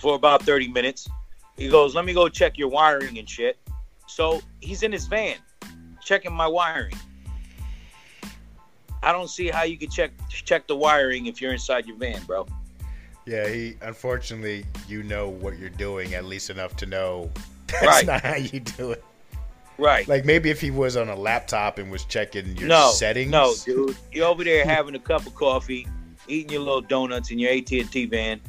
Speaker 4: for about 30 minutes. He goes, let me go check your wiring and shit. So he's in his van checking my wiring. I don't see how you could check check the wiring if you're inside your van, bro.
Speaker 3: Yeah, he. Unfortunately, you know what you're doing at least enough to know that's
Speaker 4: Right.
Speaker 3: not how you do it.
Speaker 4: Right.
Speaker 3: Like maybe if he was on a laptop and was checking your
Speaker 4: no,
Speaker 3: settings.
Speaker 4: no, dude. You're over there having a cup of coffee, eating your little donuts in your AT&T van,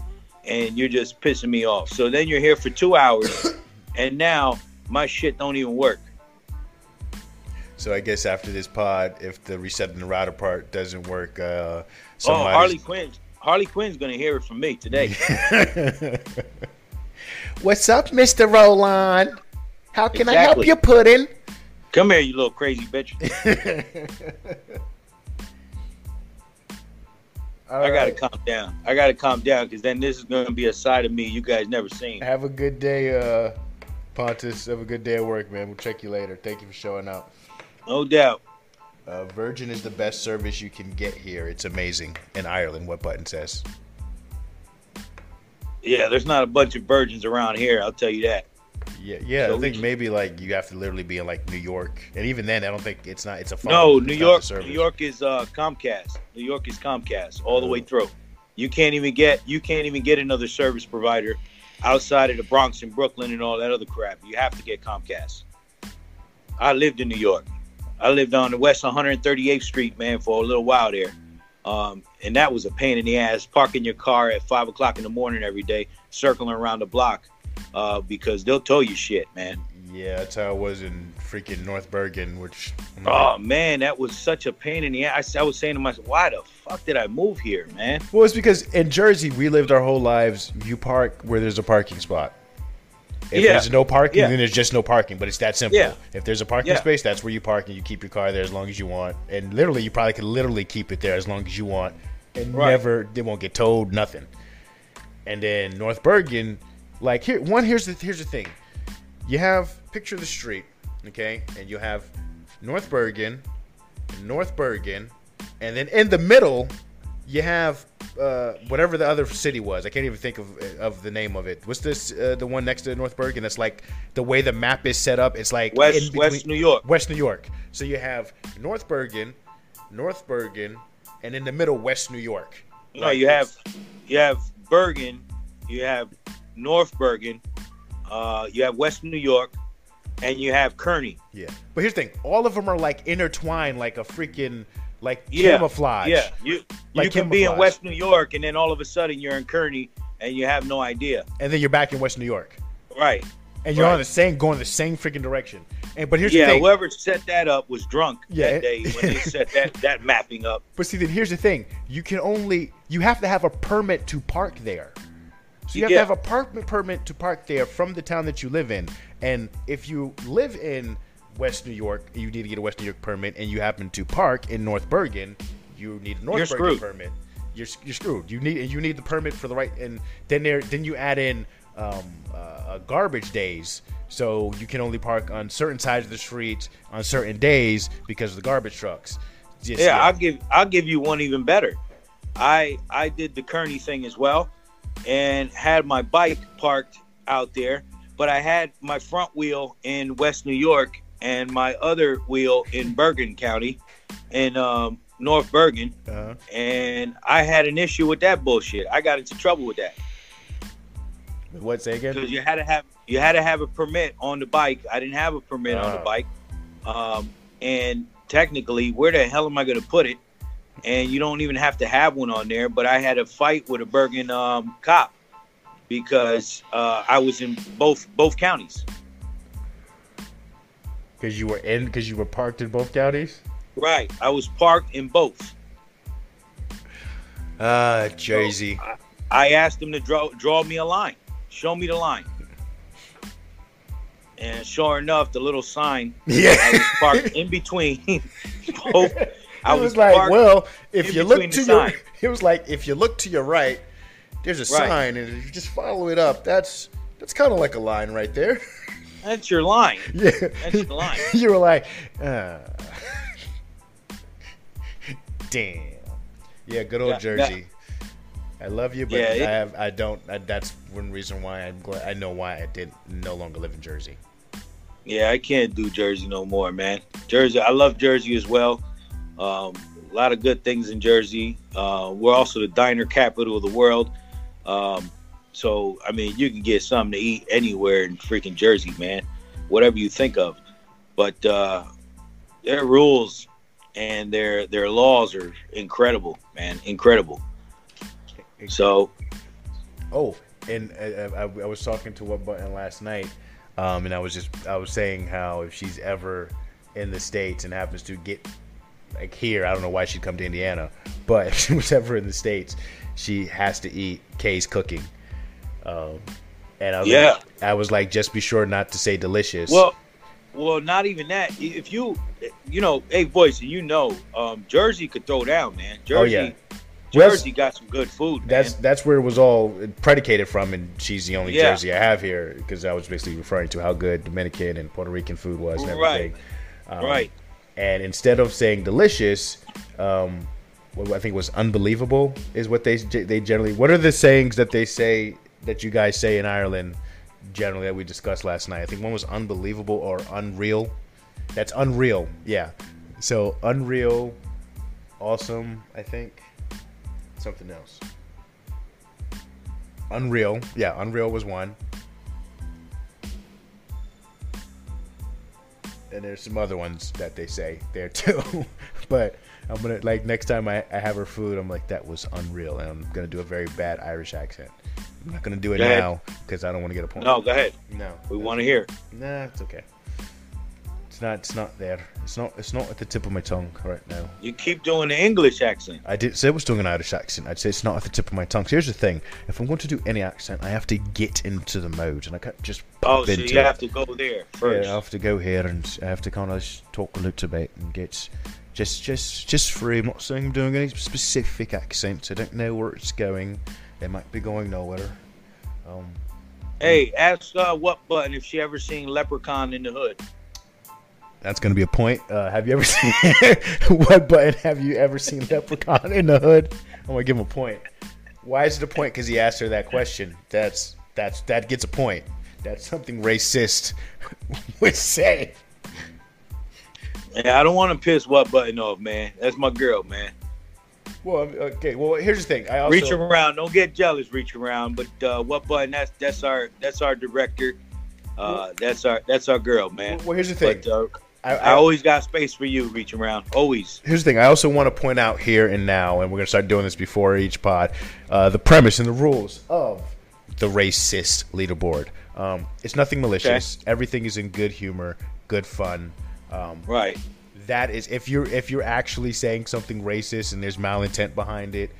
Speaker 4: and you're just pissing me off. So then you're here for two hours, and now my shit don't even work.
Speaker 3: So I guess after this pod, if the resetting the router part doesn't work, uh,
Speaker 4: Oh, Harley Quinn. Harley Quinn's gonna hear it from me today.
Speaker 3: What's up, Mr. Rolon? How can I help you, Puddin?
Speaker 4: Come here, you little crazy bitch. I gotta calm down. I gotta calm down because then this is gonna be a side of me you guys never seen.
Speaker 3: Have a good day, uh, Pontus. Have a good day at work, man. We'll check you later. Thank you for showing up.
Speaker 4: No doubt.
Speaker 3: Uh, Virgin is the best service you can get here. It's amazing. In Ireland, what button says.
Speaker 4: Yeah, there's not a bunch of virgins around here. I'll tell you that.
Speaker 3: Yeah, yeah.
Speaker 4: So
Speaker 3: I think maybe like you have to literally be in like New York, and even then, I don't think it's not. It's a phone.
Speaker 4: No, New York. New York is uh, Comcast. New York is Comcast all the way
Speaker 3: Oh.
Speaker 4: through. You can't even get you can't even get another service provider outside of the Bronx and Brooklyn and all that other crap. You have to get Comcast. I lived in New York. I lived on the West 138th Street, man, for a little while there, um, and that was a pain in the ass. Parking your car at five o'clock in the morning every day, circling around the block, uh, because they'll tell you shit, man.
Speaker 3: Yeah, that's how it was in freaking North Bergen, which.
Speaker 4: Oh
Speaker 3: like-
Speaker 4: man, that was such a pain in the ass. I, I was saying to myself, why the fuck did I move here, man?
Speaker 3: Well, it's because in Jersey we lived our whole lives. You park where there's a parking spot. If
Speaker 4: Yeah.
Speaker 3: there's no parking,
Speaker 4: Yeah.
Speaker 3: then there's just no parking. But it's that simple.
Speaker 4: Yeah.
Speaker 3: If there's a parking space, that's where you park, and you keep your car there as long as you want. And literally, you probably could literally keep it there as long as you want, and
Speaker 4: Right.
Speaker 3: never they won't get towed, nothing. And then North Bergen, like here, one here's the here's the thing. You have picture the street, okay, and you have North Bergen, North Bergen, and then in the middle, you have uh, whatever the other city was. I can't even think of of the name of it. What's this? Uh, the one next to North Bergen? It's like the way the map is set up. It's like
Speaker 4: West West New York.
Speaker 3: West New York. So you have North Bergen, North Bergen, and in the middle, West New York.
Speaker 4: No, you have you have Bergen, you have North Bergen, uh, you have West New York, and you have Kearny.
Speaker 3: Yeah, but here's the thing: all of them are like intertwined, like a freaking like
Speaker 4: Yeah,
Speaker 3: camouflage.
Speaker 4: Yeah, you you
Speaker 3: Like
Speaker 4: can be in. West New York, and then all of a sudden you're in Kearny, and you have no idea.
Speaker 3: and then you're back in West New York,
Speaker 4: Right?
Speaker 3: and you're
Speaker 4: Right.
Speaker 3: on the same going the same freaking direction. And but here's
Speaker 4: yeah.
Speaker 3: the thing:
Speaker 4: Whoever set that up was drunk
Speaker 3: Yeah.
Speaker 4: that day when they set that that mapping up.
Speaker 3: But see, then here's the thing: you can only you have to have a permit to park there. So you have
Speaker 4: Yeah.
Speaker 3: to have a park permit to park there from the town that you live in. And if you live in West New York, you need to get a West New York permit, and you happen to park in North Bergen, you need a North
Speaker 4: You're
Speaker 3: Bergen
Speaker 4: screwed.
Speaker 3: permit. You're, you're screwed. You need you need the permit for the right, and then there then you add in um, uh, garbage days. So you can only park on certain sides of the street on certain days because of the garbage trucks. Just-
Speaker 4: yeah, I'll give I'll give you one even better. I I did the Kearny thing as well, and had my bike parked out there, but I had my front wheel in West New York and my other wheel in Bergen County, in um, North Bergen,
Speaker 3: uh-huh.
Speaker 4: and I had an issue with that bullshit. I got into trouble with that
Speaker 3: What say again?
Speaker 4: because you had to have you had to have a permit on the bike. I didn't have a permit on the
Speaker 3: Ah.
Speaker 4: bike, um, and technically, where the hell am I going to put it? And you don't even have to have one on there. But I had a fight with a Bergen um, cop because uh, I was in both both counties.
Speaker 3: Because you were in, because you were parked in both counties.
Speaker 4: Right, I was parked in both.
Speaker 3: Ah, Jersey.
Speaker 4: I asked him to draw draw me a line, show me the line, and sure enough, the little sign yeah. I
Speaker 3: Yeah.
Speaker 4: was parked in between both. I
Speaker 3: it was, like, well, if you look to your, it was like if you look to your right, there's a
Speaker 4: Right.
Speaker 3: sign, and if you just follow it up, that's that's kind of like a line right there.
Speaker 4: That's your line.
Speaker 3: yeah,
Speaker 4: That's your line.
Speaker 3: you were like, uh, damn. Yeah, good old
Speaker 4: Yeah,
Speaker 3: Jersey. I love you, but
Speaker 4: Yeah, it-
Speaker 3: I have I don't. I, that's one reason why I'm glad. I know why I did no longer live in Jersey.
Speaker 4: Yeah, I can't do Jersey no more, man. Jersey, I love Jersey as well. Um, a lot of good things in Jersey. Uh, we're also the diner capital of the world. Um, so, I mean, you can get something to eat anywhere in freaking Jersey, man. Whatever you think of. But uh, their rules and their their laws are incredible, man. Incredible. So,
Speaker 3: Oh, and uh, I, I was talking to what button last night, um, and I was just I was saying how if she's ever in the states and happens to get like here, I don't know why she'd come to Indiana, but if she was ever in the states, she has to eat Kay's cooking. Um, and I was
Speaker 4: Yeah.
Speaker 3: like, I was like, just be sure not to say delicious.
Speaker 4: Well, well, not even that. If you, you know, hey, voice, you know, um, Jersey could throw down, man. Jersey,
Speaker 3: Oh, yeah.
Speaker 4: Jersey got some good food, man.
Speaker 3: that's that's where it was all predicated from, and she's the only
Speaker 4: Yeah.
Speaker 3: Jersey I have here because I was basically referring to how good Dominican and Puerto Rican food was and
Speaker 4: Right.
Speaker 3: everything. Um,
Speaker 4: right.
Speaker 3: And instead of saying delicious, um, what I think was unbelievable is what they they generally. What are the sayings that they say that you guys say in Ireland generally that we discussed last night? I think one was unbelievable or unreal. That's unreal. Yeah. So unreal, awesome. I think something else. Unreal. Yeah, Unreal was one. And there's some other ones that they say there too. but I'm gonna like next time I, I have her food, I'm like that was unreal, and I'm gonna do a very bad Irish accent. I'm not gonna do it
Speaker 4: Go
Speaker 3: now because I don't want to get a point.
Speaker 4: No, go ahead.
Speaker 3: no,
Speaker 4: We want to hear.
Speaker 3: Nah, it's okay. It's not. It's not there. It's not. It's not at the tip of my tongue right now.
Speaker 4: You keep doing the English accent.
Speaker 3: I did say I was doing an Irish accent. I'd say it's not at the tip of my tongue. So here's the thing: if I'm going to do any accent, I have to get into the mode, and I can't just
Speaker 4: Oh, so
Speaker 3: into
Speaker 4: you
Speaker 3: it.
Speaker 4: have to go there first.
Speaker 3: Yeah, I have to go here and I have to kind of talk a little bit and get just just just free. I'm not saying I'm doing any specific accents. I don't know where it's going. It might be going nowhere. Um,
Speaker 4: Hey, ask uh, what button if she ever seen Leprechaun in the Hood.
Speaker 3: That's going to be a point. Uh, have you ever seen what button? Have you ever seen Leprechaun in the Hood? I'm gonna give him a point. Why is it a point? Because he asked her that question. That's that's that gets a point. That's something racist would say.
Speaker 4: Yeah, I don't want to piss what button off, man. That's my girl, man.
Speaker 3: Well, okay. Well, here's the thing. I also
Speaker 4: reach around, don't get jealous. Reach around, but uh, what button? That's that's our that's our director. Uh, that's our that's our girl, man.
Speaker 3: well, here's the thing.
Speaker 4: But uh,
Speaker 3: I,
Speaker 4: I always got space for you. reaching around, always.
Speaker 3: Here's the thing. I also want to point out here and now, and we're gonna start doing this before each pod, uh, the premise and the rules of the racist leaderboard. Um, it's nothing malicious. Everything is in good humor, good fun. Um,
Speaker 4: Right.
Speaker 3: that is if you're if you're actually saying something racist and there's malintent behind it,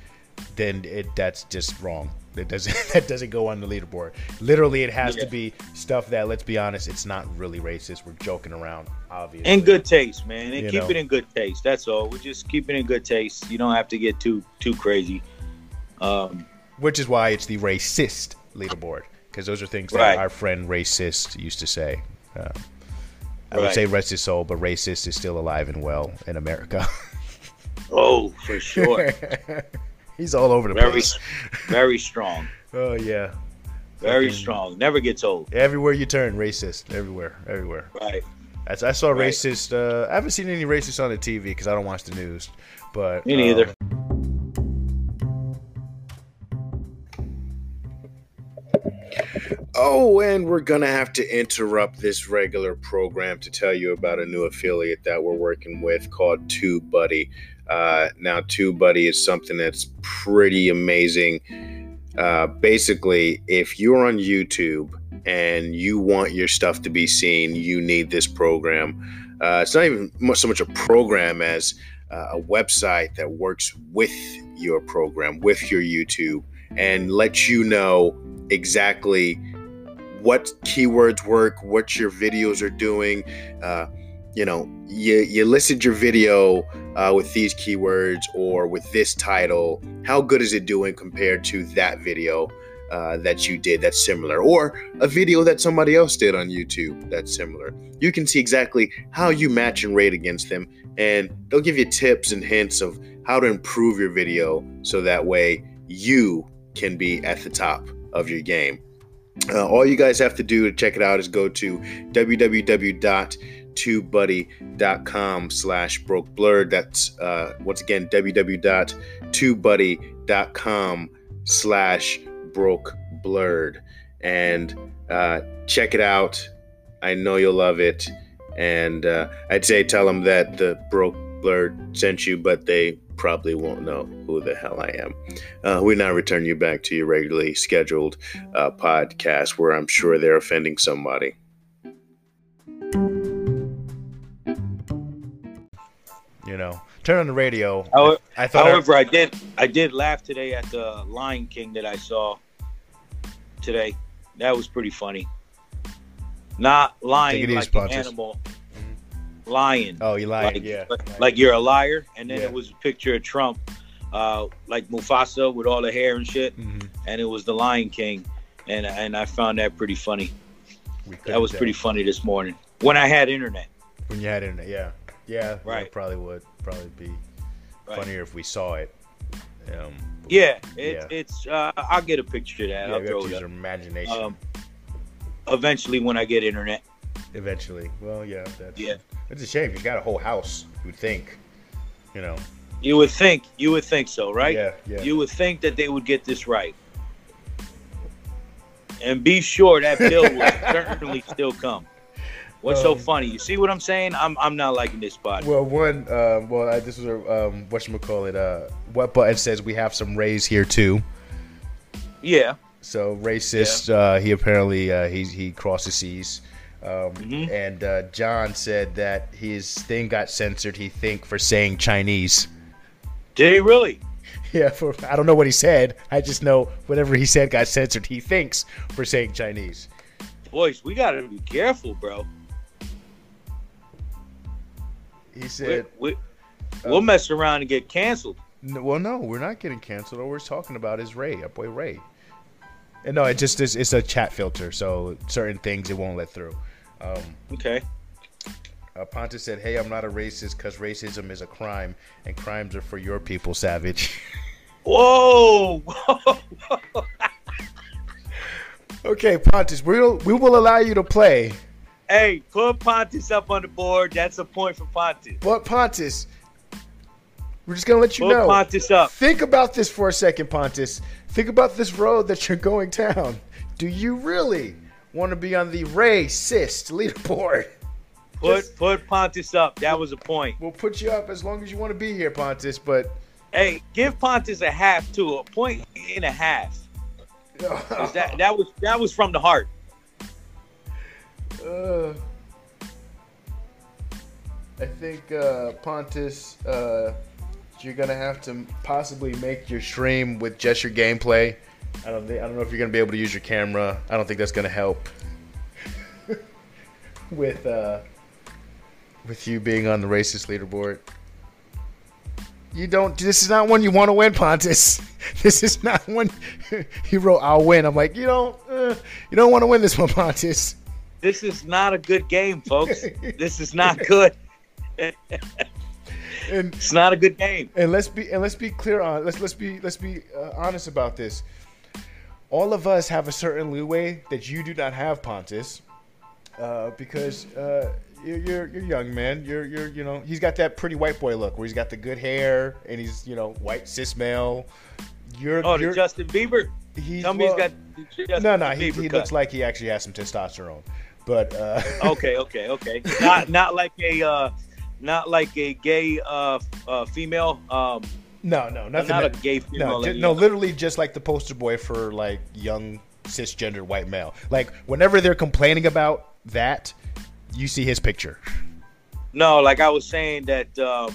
Speaker 3: then it that's just wrong. That doesn't that doesn't go on the leaderboard. Literally, it has to be stuff that let's be honest, it's not really racist. We're joking around, obviously.
Speaker 4: In good taste, man. And
Speaker 3: You
Speaker 4: keep
Speaker 3: know.
Speaker 4: it in good taste. That's all. We're just keeping it in good taste. You don't have to get too too crazy. Um,
Speaker 3: Which is why it's the racist leaderboard, because those are things that
Speaker 4: Right.
Speaker 3: our friend racist used to say. Uh, I would say rest his soul, but racist is still alive and well in America.
Speaker 4: oh, for sure.
Speaker 3: He's all over the
Speaker 4: very
Speaker 3: place.
Speaker 4: very strong.
Speaker 3: Oh yeah,
Speaker 4: Very
Speaker 3: Fucking-
Speaker 4: strong. Never gets old.
Speaker 3: everywhere you turn, racist. Everywhere, everywhere.
Speaker 4: Right.
Speaker 3: I, I saw
Speaker 4: Right.
Speaker 3: racist. Uh, I haven't seen any racist on the TV because I don't watch the news. But
Speaker 4: Me neither.
Speaker 3: Oh, and we're going to have to interrupt this regular program to tell you about a new affiliate that we're working with called TubeBuddy. Uh, now, TubeBuddy is something that's pretty amazing. Uh, basically, if you're on YouTube and you want your stuff to be seen, you need this program. Uh, it's not even so much a program as uh, a website that works with your program, with your YouTube, and lets you know exactly what keywords work, what your videos are doing, uh, you know, you you listed your video uh, with these keywords or with this title. How good is it doing compared to that video uh, that you did that's similar, or a video that somebody else did on YouTube that's similar? You can see exactly how you match and rate against them, and they'll give you tips and hints of how to improve your video so that way you can be at the top of your game. Uh, all you guys have to do to check it out is go to www.tubebuddy.com slash broke blurred. That's uh, once again www.tubebuddy.com slash broke blurred. And uh, check it out. I know you'll love it. And uh, I'd say tell them that the broke blurred sent you, but they probably won't know who the hell I am. Uh, we now return you back to your regularly scheduled uh, podcast where I'm sure they're offending somebody. You know, turn on the radio.
Speaker 4: However,
Speaker 3: I thought I-
Speaker 4: however, I did I did laugh today at the Lion King that I saw today. That was pretty funny. Not lying like an animal. Lion.
Speaker 3: oh, you lied.
Speaker 4: like,
Speaker 3: yeah.
Speaker 4: like, like you're a liar, and then
Speaker 3: Yeah.
Speaker 4: it was a picture of Trump, uh, like Mufasa with all the hair and shit,
Speaker 3: Mhm.
Speaker 4: and it was the Lion King, and and I found that pretty funny. That was pretty funny this morning when I had internet.
Speaker 3: When you had internet, yeah. Yeah,
Speaker 4: Right.
Speaker 3: That probably would probably be
Speaker 4: Right.
Speaker 3: funnier if we saw it. Um,
Speaker 4: Yeah, it,
Speaker 3: Yeah.
Speaker 4: it's. Uh, I'll get a picture of that.
Speaker 3: yeah,
Speaker 4: I'll throw
Speaker 3: to
Speaker 4: it
Speaker 3: use
Speaker 4: up.
Speaker 3: our imagination
Speaker 4: Um, eventually, when I get internet.
Speaker 3: eventually. Well, yeah, that's
Speaker 4: Yeah.
Speaker 3: It's a shame. You got a whole house. You would think, you know.
Speaker 4: You would think, you would think so, right?
Speaker 3: Yeah, yeah.
Speaker 4: You would think that they would get this right. And be sure that bill will certainly still come. What's so
Speaker 3: Um,
Speaker 4: funny? You see what I'm saying? I'm I'm not liking this spot.
Speaker 3: Well, one, um, well, I, this was a um, what call it? Uh, what button says we have some Rays here too.
Speaker 4: Yeah.
Speaker 3: So racist. Uh, he apparently uh, he he crosses seas. Um,
Speaker 4: Mhm.
Speaker 3: And uh, John said that his thing got censored. He think for saying Chinese.
Speaker 4: Did he really?
Speaker 3: Yeah, for I don't know what he said. I just know whatever he said got censored. He thinks for saying Chinese.
Speaker 4: Boys, we gotta be careful, bro.
Speaker 3: He said,
Speaker 4: we, we'll mess around and get canceled.
Speaker 3: no, "Well, no, we're not getting canceled. All we're talking about is Ray, our boy Ray." And no, it just is. It's a chat filter, so certain things it won't let through. Um,
Speaker 4: Okay.
Speaker 3: uh, Pontus said, "Hey, I'm not a racist because racism is a crime, and crimes are for your people, savage."
Speaker 4: Whoa!
Speaker 3: okay, Pontus, we'll we will allow you to play,
Speaker 4: hey, put Pontus up on the board. That's a point for Pontus.
Speaker 3: but Pontus, we're just gonna let you know.
Speaker 4: Put
Speaker 3: know.
Speaker 4: Pontus up.
Speaker 3: Think about this for a second, Pontus. Think about this road that you're going down. Do you really want to be on the racist leaderboard?
Speaker 4: Put
Speaker 3: Just-
Speaker 4: put Pontus up. That was a point.
Speaker 3: We'll put you up as long as you want to be here, Pontus. But
Speaker 4: Hey, give Pontus a half too. A point and a half. That that was that was from the heart.
Speaker 3: Uh, I think uh, Pontus, uh, you're gonna have to possibly make your stream with just your gameplay. I don't think I don't know if you're gonna be able to use your camera. I don't think that's gonna help with uh, with you being on the racist leaderboard. You don't. This is not one you want to win, Pontus. This is not one. he wrote, "I'll win." I'm like, you don't. Uh, you don't want to win this one, Pontus.
Speaker 4: This is not a good game, folks. this is not good.
Speaker 3: And
Speaker 4: It's not a good game.
Speaker 3: and let's be and let's be clear on let's let's be let's be uh, honest about this. All of us have a certain leeway that you do not have, Pontus, uh, because uh, you're, you're you're young man. You're you're you know he's got that pretty white boy look where he's got the good hair and he's you know white cis male. You're
Speaker 4: Oh, the
Speaker 3: you're,
Speaker 4: Justin Bieber.
Speaker 3: he's,
Speaker 4: Tell me
Speaker 3: well,
Speaker 4: he's got Justin
Speaker 3: no no he, he looks like he actually has some testosterone, but uh,
Speaker 4: okay, okay, okay. Not not like a uh, not like a gay uh, uh, female. Um,
Speaker 3: no no nothing
Speaker 4: not a gay female.
Speaker 3: No, ju-
Speaker 4: lady.
Speaker 3: no, literally just like the poster boy for like young cisgender white male. Like whenever they're complaining about that, you see his picture.
Speaker 4: No, like I was saying that um,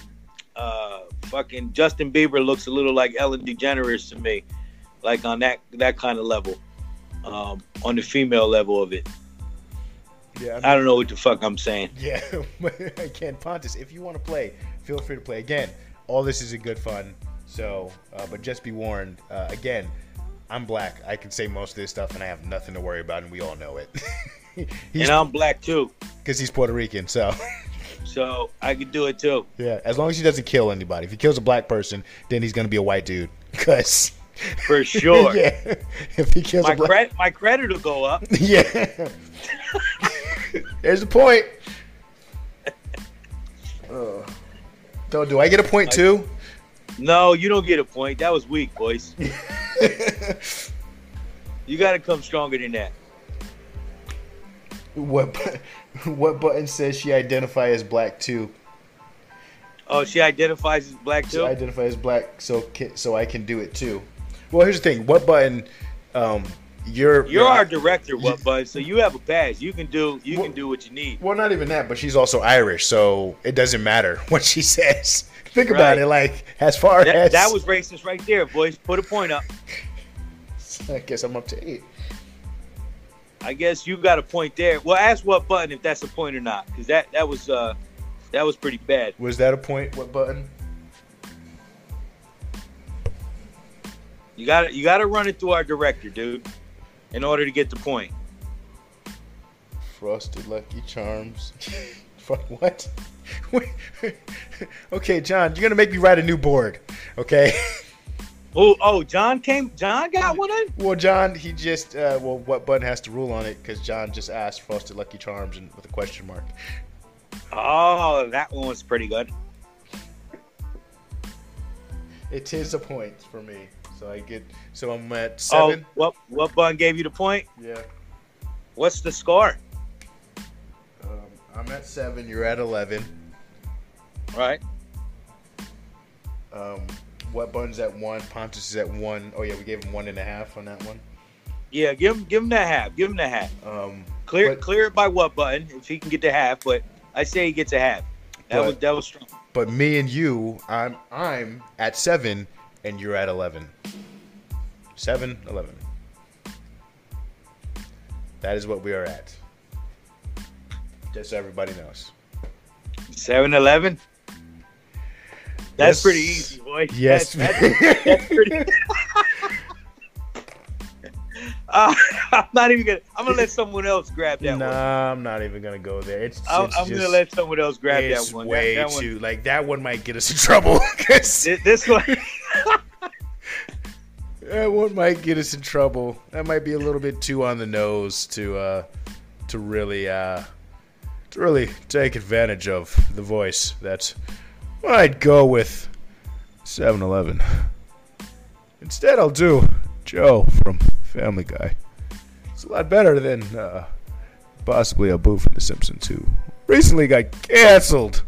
Speaker 4: uh, fucking Justin Bieber looks a little like Ellen DeGeneres to me, like on that that kind of level, um, on the female level of it.
Speaker 3: Yeah,
Speaker 4: I don't know what the fuck I'm saying.
Speaker 3: Yeah, again, Pontus, if you want to play, feel free to play. Again, all this is in good fun. So, uh, but just be warned. Uh, again, I'm black. I can say most of this stuff, and I have nothing to worry about, and we all know it.
Speaker 4: and I'm black too,
Speaker 3: because he's Puerto Rican. So,
Speaker 4: so I could do it too.
Speaker 3: yeah, as long as he doesn't kill anybody. If he kills a black person, then he's gonna be a white dude. Because,
Speaker 4: For sure.
Speaker 3: yeah, if he kills
Speaker 4: My
Speaker 3: black,
Speaker 4: credit, my credit will go up.
Speaker 3: yeah. There's the point. Uh, don't do I get a point too?
Speaker 4: No, you don't get a point. That was weak, boys. You got to come stronger than that.
Speaker 3: What what button says she identify as black too?
Speaker 4: Oh, she identifies as black
Speaker 3: She
Speaker 4: too.
Speaker 3: identify as black so so I can do it too. Well, here's the thing. What button? Um, you're
Speaker 4: You're our director, what, bud? So you have a pass. You can do. You
Speaker 3: Well-
Speaker 4: can do what you need.
Speaker 3: Well, not even that, but she's also Irish, so it doesn't matter what she says. Think about it. Like as far
Speaker 4: That,
Speaker 3: as
Speaker 4: that was racist right there, boys. Put a point up.
Speaker 3: I guess I'm up to eight.
Speaker 4: I guess you got a point there. Well, ask what button if that's a point or not, because that that was uh that was pretty bad.
Speaker 3: Was that a point? What button?
Speaker 4: You got to you got to run it through our director, dude, in order to get the point.
Speaker 3: Frosted Lucky Charms. Fuck what? okay, John, you're gonna make me write a new board. Okay.
Speaker 4: Oh, oh, John came. John got one in.
Speaker 3: well, John, he just uh, well, what button has to rule on it? Because John just asked Frosted Lucky Charms and with a question mark.
Speaker 4: Oh, that one was pretty good.
Speaker 3: It is a point for me, so I get. So I'm at
Speaker 4: Oh,
Speaker 3: seven.
Speaker 4: what what button gave you the point?
Speaker 3: Yeah.
Speaker 4: What's the score?
Speaker 3: Um, I'm at seven. You're at eleven.
Speaker 4: Right.
Speaker 3: Um, what button's at one? Pontus is at one. Oh yeah, we gave him one and a half on that one.
Speaker 4: Yeah, give him give him that half. Give him the half.
Speaker 3: Um,
Speaker 4: Clear
Speaker 3: But-
Speaker 4: clear it by what button if he can get the half, but I say he gets a half. That
Speaker 3: But-
Speaker 4: was that was strong.
Speaker 3: but me and you, I'm I'm at seven, and you're at eleven. Seven, eleven. That is what we are at. Just so everybody knows.
Speaker 4: 7-Eleven. That's
Speaker 3: Yes.
Speaker 4: pretty easy, boy.
Speaker 3: Yes.
Speaker 4: That's, that's, that's pretty. Uh, I'm not even gonna. I'm gonna let someone else grab that
Speaker 3: nah,
Speaker 4: one.
Speaker 3: I'm not even gonna go there. It's,
Speaker 4: I'm,
Speaker 3: it's
Speaker 4: I'm
Speaker 3: just,
Speaker 4: gonna let someone else grab that one.
Speaker 3: way
Speaker 4: that, that
Speaker 3: too
Speaker 4: one.
Speaker 3: like that one might get us in trouble.
Speaker 4: This, this one.
Speaker 3: that one might get us in trouble. That might be a little bit too on the nose to uh to really uh to really take advantage of the voice. That's I'd go with 7-Eleven. Instead, I'll do Joe from Family Guy. It's a lot better than uh, possibly Abu from The Simpsons who recently got canceled.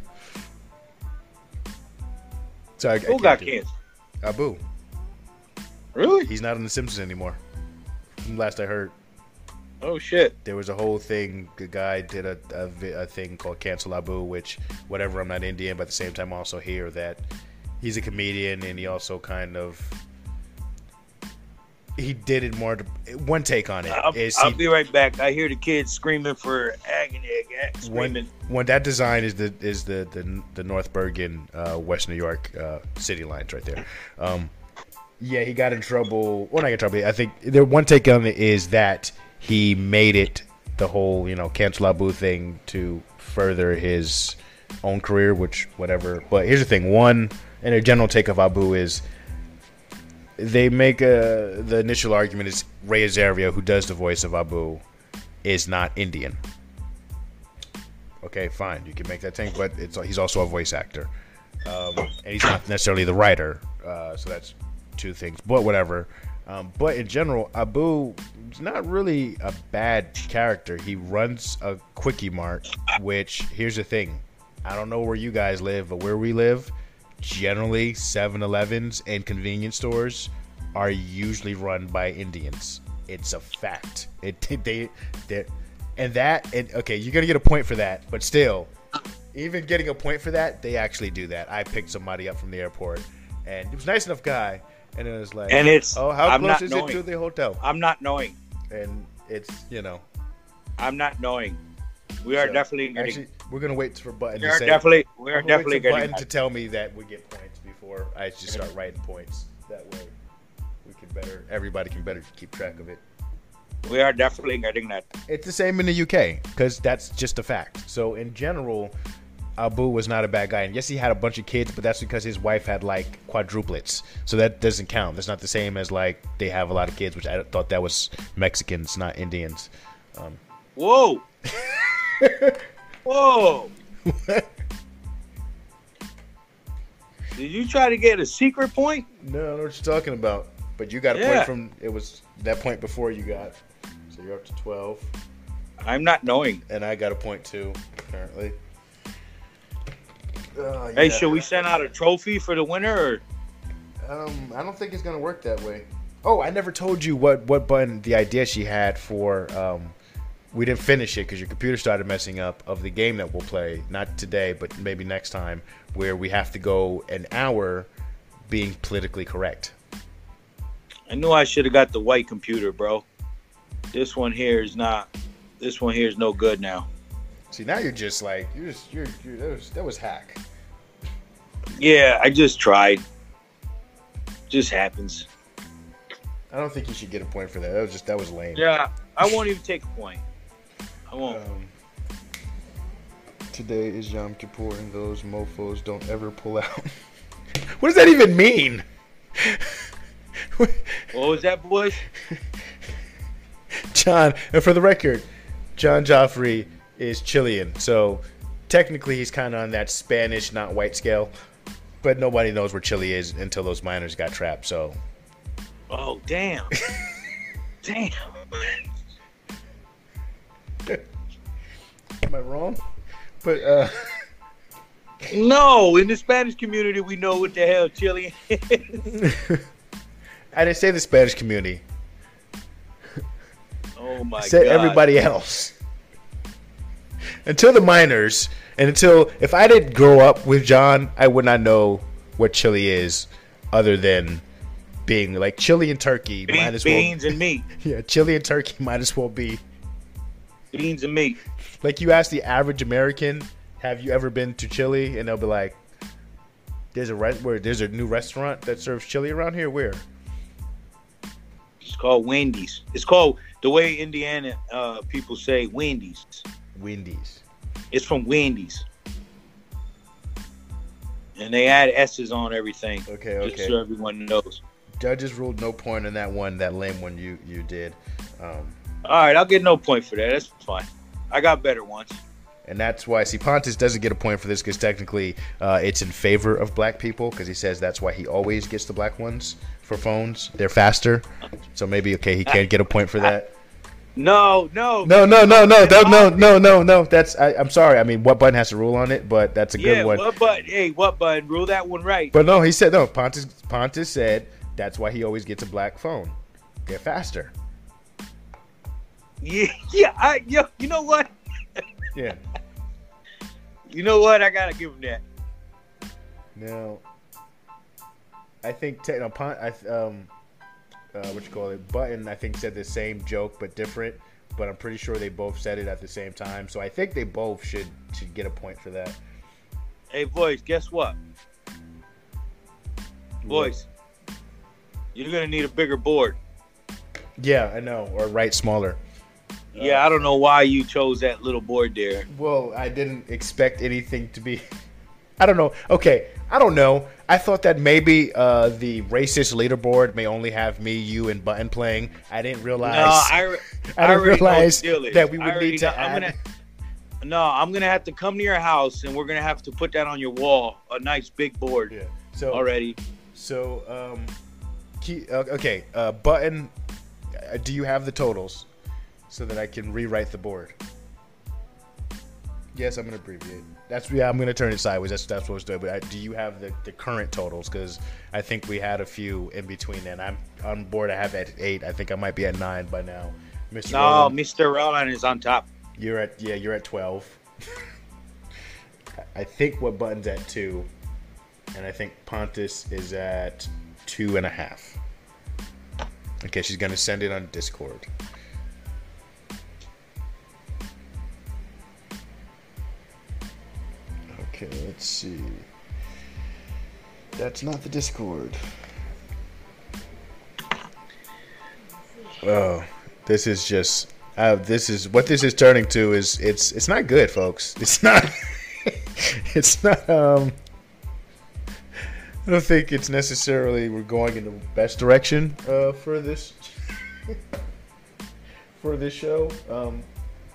Speaker 3: Sorry,
Speaker 4: Who got canceled?
Speaker 3: Abu.
Speaker 4: Really?
Speaker 3: He's not on The Simpsons anymore. From last I heard,
Speaker 4: Oh shit.
Speaker 3: there was a whole thing. The guy did a, a, a thing called Cancel Abu, which, whatever, I'm not Indian, but at the same time, also hear that he's a comedian and he also kind of. He did it more. To, one take on it
Speaker 4: I'll,
Speaker 3: is
Speaker 4: I'll
Speaker 3: he,
Speaker 4: be right back. I hear the kids screaming for agony. ag- Screaming.
Speaker 3: when, when that design is the is the the, the North Bergen, uh, West New York uh, city lines right there. Um, yeah, he got in trouble. Well, not in trouble. I think the one take on it is that he made it the whole you know cancel Abu thing to further his own career, which whatever. But here's the thing: one and a general take of Abu is they make a the initial argument is Ray Azaria, who does the voice of Abu, is not Indian. Okay, fine, you can make that thing, but it's he's also a voice actor, um, and he's not necessarily the writer. Uh, so that's two things, but whatever. Um, but in general, Abu is not really a bad character. He runs a quickie mart, which here's the thing. I don't know where you guys live, but where we live, generally 7-Elevens and convenience stores are usually run by Indians. It's a fact. It they they and that and okay, you're gonna get a point for that, but still, even getting a point for that, they actually do that. I picked somebody up from the airport, and he was a nice enough guy, and it was like,
Speaker 4: And it's-
Speaker 3: oh, how
Speaker 4: I'm
Speaker 3: close is
Speaker 4: knowing.
Speaker 3: it to the hotel?
Speaker 4: I'm not knowing.
Speaker 3: And it's you know,
Speaker 4: I'm not knowing. We are
Speaker 3: So,
Speaker 4: definitely getting.
Speaker 3: Actually, we're gonna wait for Button
Speaker 4: we
Speaker 3: to
Speaker 4: are
Speaker 3: say.
Speaker 4: definitely. We are definitely
Speaker 3: for
Speaker 4: getting.
Speaker 3: Button
Speaker 4: that.
Speaker 3: to tell me that we get points before I just start writing points. That way, we can better. Everybody can better keep track of it.
Speaker 4: We are definitely getting that.
Speaker 3: It's the same in the UK because that's just a fact. So in general, Abu was not a bad guy, and yes, he had a bunch of kids, but that's because his wife had like quadruplets. So that doesn't count. That's not the same as like they have a lot of kids, which I thought that was Mexicans, not Indians.
Speaker 4: Um, Whoa. Whoa. Did you try to get a secret point?
Speaker 3: No, I know what you're talking about. But you got a
Speaker 4: Yeah.
Speaker 3: point from it was that point before you got. So you're up to twelve,
Speaker 4: I'm not knowing.
Speaker 3: and I got a point too, apparently. Uh,
Speaker 4: Hey,
Speaker 3: yeah.
Speaker 4: should we send out a trophy for the winner? Or?
Speaker 3: Um, I don't think it's gonna work that way. Oh, I never told you what what button the idea she had for. Um, we didn't finish it because your computer started messing up of the game that we'll play. Not today, but maybe next time, where we have to go an hour being politically correct.
Speaker 4: I knew I should have got the white computer, bro. This one here is not. This one here is no good now.
Speaker 3: See, now you're just like you're just you're, you're that was that was hack.
Speaker 4: Yeah, I just tried. Just happens.
Speaker 3: I don't think you should get a point for that. That was just that was lame.
Speaker 4: Yeah, I won't even take a point. I won't.
Speaker 3: Um, today is Yom Kippur, and those mofo's don't ever pull out. what does that even mean?
Speaker 4: What was that, boys?
Speaker 3: John, and for the record, John Joffrey is Chilean, so technically he's kind of on that Spanish, not white scale. But nobody knows where Chile is until those miners got trapped. So
Speaker 4: Oh, damn. damn.
Speaker 3: Am I wrong? But uh,
Speaker 4: No, in the Spanish community, we know what the hell chili is.
Speaker 3: I didn't say the Spanish community.
Speaker 4: Oh my
Speaker 3: I said
Speaker 4: god.
Speaker 3: everybody else. Until the miners, and until if I didn't grow up with John, I would not know what chili is, other than being like chili and turkey.
Speaker 4: Beans,
Speaker 3: might as well,
Speaker 4: beans and meat.
Speaker 3: yeah, chili and turkey might as well be
Speaker 4: Beans and meat.
Speaker 3: like you ask the average American, "Have you ever been to Chile?" and they'll be like, "There's a re- where there's a new restaurant that serves chili around here. Where?"
Speaker 4: It's called Wendy's. It's called the way Indiana uh, people say Wendy's.
Speaker 3: Wendy's.
Speaker 4: It's from Wendy's. And they add S's on everything.
Speaker 3: Okay, okay.
Speaker 4: Just so everyone knows.
Speaker 3: Judges ruled no point on that one. That lame one you you did. Um,
Speaker 4: All right, I'll get no point for that. That's fine. I got better ones.
Speaker 3: And that's why, see, Pontus doesn't get a point for this because technically uh, it's in favor of black people because he says that's why he always gets the black ones for phones. They're faster. So maybe, okay, he can't get a point for that.
Speaker 4: No, no.
Speaker 3: No, no, no, no, no, no, no, no, no. That's, I, I'm sorry. I mean, what button has to rule on it, but that's a good
Speaker 4: yeah,
Speaker 3: one.
Speaker 4: what button? Hey, what button? Rule that one right.
Speaker 3: But no, he said, no, Pontus, Pontus said that's why he always gets a black phone. They're faster.
Speaker 4: Yeah, yeah. I, yo, you know what?
Speaker 3: Yeah.
Speaker 4: You know what? I gotta give him that.
Speaker 3: Now, I think te- no, Pon- I, um, uh, what you call it, Button, I think said the same joke but different. But I'm pretty sure they both said it at the same time, so I think they both should should get a point for that.
Speaker 4: Hey, boys, guess what? Boys, you're gonna need a bigger board.
Speaker 3: Yeah, I know, or write smaller.
Speaker 4: Yeah, I don't know why you chose that little board there.
Speaker 3: Well, I didn't expect anything to be. I don't know. Okay, I don't know. I thought that maybe uh, the racist leaderboard may only have me, you, and Button playing. I didn't realize.
Speaker 4: No, I, re-
Speaker 3: I didn't realize
Speaker 4: the deal is.
Speaker 3: that we would need to
Speaker 4: know- I'm gonna- no, I'm gonna have to come to your house and we're gonna have to put that on your wall, a nice big board
Speaker 3: Yeah. So
Speaker 4: already.
Speaker 3: So, um, key, uh, okay, uh, button. Uh, do you have the totals so that I can rewrite the board? Yes, I'm gonna abbreviate. That's yeah. I'm gonna turn it sideways. That's that's what I was doing. But I, do you have the, the current totals? Because I think we had a few in between. Then I'm on board. I have at eight. I think I might be at nine by now. Mr.
Speaker 4: No,
Speaker 3: Rolon,
Speaker 4: Mr. Rolon is on top.
Speaker 3: you're at yeah. You're at twelve. I think what button's at two, and I think Pontus is at two and a half. Okay, she's gonna send it on Discord. Okay, let's see. That's not the Discord. Oh, this is just. Uh, this is what this is turning to. Is it's it's not good, folks. It's not. it's not. Um. I don't think it's necessarily we're going in the best direction uh, for this for this show. Um,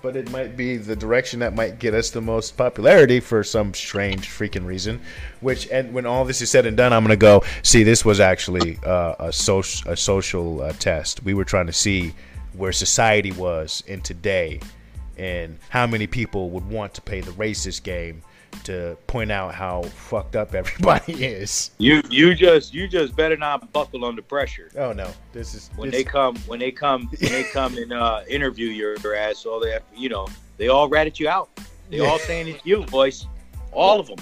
Speaker 3: but it might be the direction that might get us the most popularity for some strange freaking reason. Which, and when all this is said and done, I'm gonna go see. This was actually uh, a social a social uh, test. We were trying to see where society was in today, and how many people would want to play the racist game to point out how fucked up everybody is.
Speaker 4: You you just you just better not buckle under pressure.
Speaker 3: Oh no, this is
Speaker 4: when
Speaker 3: this,
Speaker 4: they come when they come when they come and uh, interview your, your ass. All they have, you know, they all ratted you out. They
Speaker 3: Yeah.
Speaker 4: all saying it's you, boys. All of them.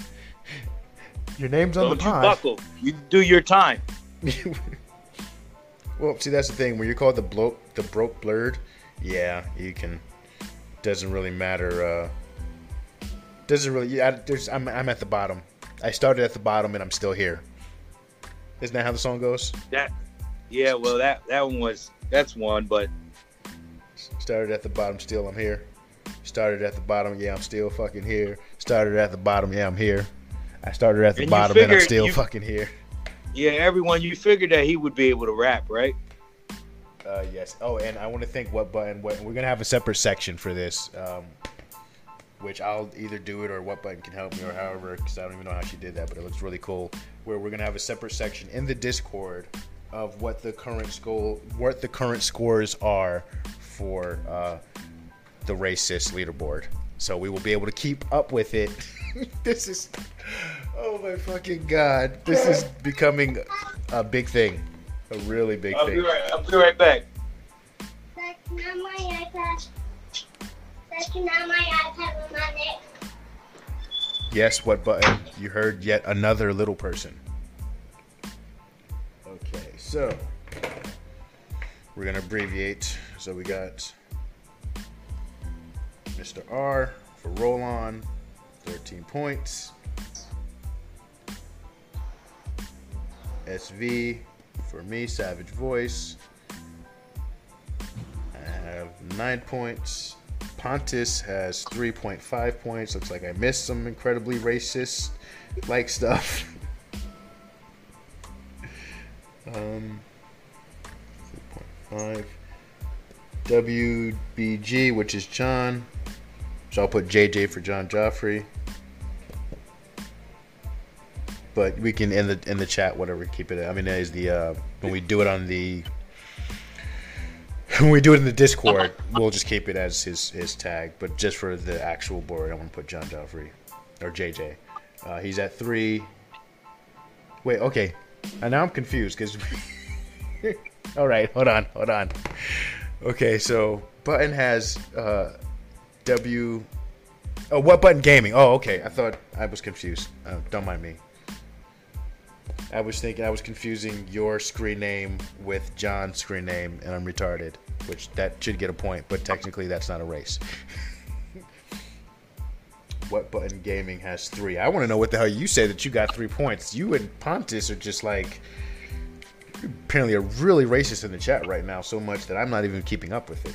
Speaker 3: your name's on
Speaker 4: Don't
Speaker 3: the
Speaker 4: you buckle. You do your time.
Speaker 3: well, see, that's the thing. When you're called the bloke, the broke blurred, yeah, you can. Doesn't really matter. Uh, doesn't really. Yeah, there's. I'm. I'm at the bottom. I started at the bottom and I'm still here. Isn't that how the song goes?
Speaker 4: That yeah, well that that one was that's one, but
Speaker 3: Started at the bottom, still I'm here. Started at the bottom, yeah, I'm still fucking here. Started at the bottom, yeah, I'm here. I started at the
Speaker 4: And
Speaker 3: bottom and I'm still
Speaker 4: you-
Speaker 3: fucking here.
Speaker 4: yeah, everyone you figured that he would be able to rap, right?
Speaker 3: Uh, yes. Oh, and I want to thank what button. What we're gonna have a separate section for this, um, which I'll either do it or what button can help me or however, because I don't even know how she did that, but it looks really cool. Where we're gonna have a separate section in the Discord of what the current score, what the current scores are for uh, the racist leaderboard. So we will be able to keep up with it. this is, oh my fucking god, this is becoming a big thing, a really big
Speaker 4: I'll be
Speaker 3: thing.
Speaker 4: right. I'll be right back.
Speaker 6: That's not my iPad.
Speaker 3: Yes, what button? You heard yet another little person. Okay, so we're gonna abbreviate. So we got Mr. R for Rolon, 13 points. SV for me, Savage Voice. I have nine points. Pontus has 3.5 points. Looks like I missed some incredibly racist like stuff. um, 3.5. WBG, which is John. So I'll put JJ for John Joffrey. But we can in the in the chat whatever keep it. I mean, that is the uh, when we do it on the when we do it in the Discord, we'll just keep it as his his tag. But just for the actual board, I want to put John Joffrey or JJ. Uh, he's at three. Wait, okay. And now I'm confused because. All right, hold on, hold on. Okay, so Button has uh, W. Oh, what Button Gaming? Oh, okay. I thought I was confused. Uh, don't mind me. I was thinking I was confusing your screen name with John's screen name, and I'm retarded, which that should get a point, but technically that's not a race. what button gaming has three? I want to know what the hell you say that you got three points. You and Pontus are just like apparently are really racist in the chat right now, so much that I'm not even keeping up with it.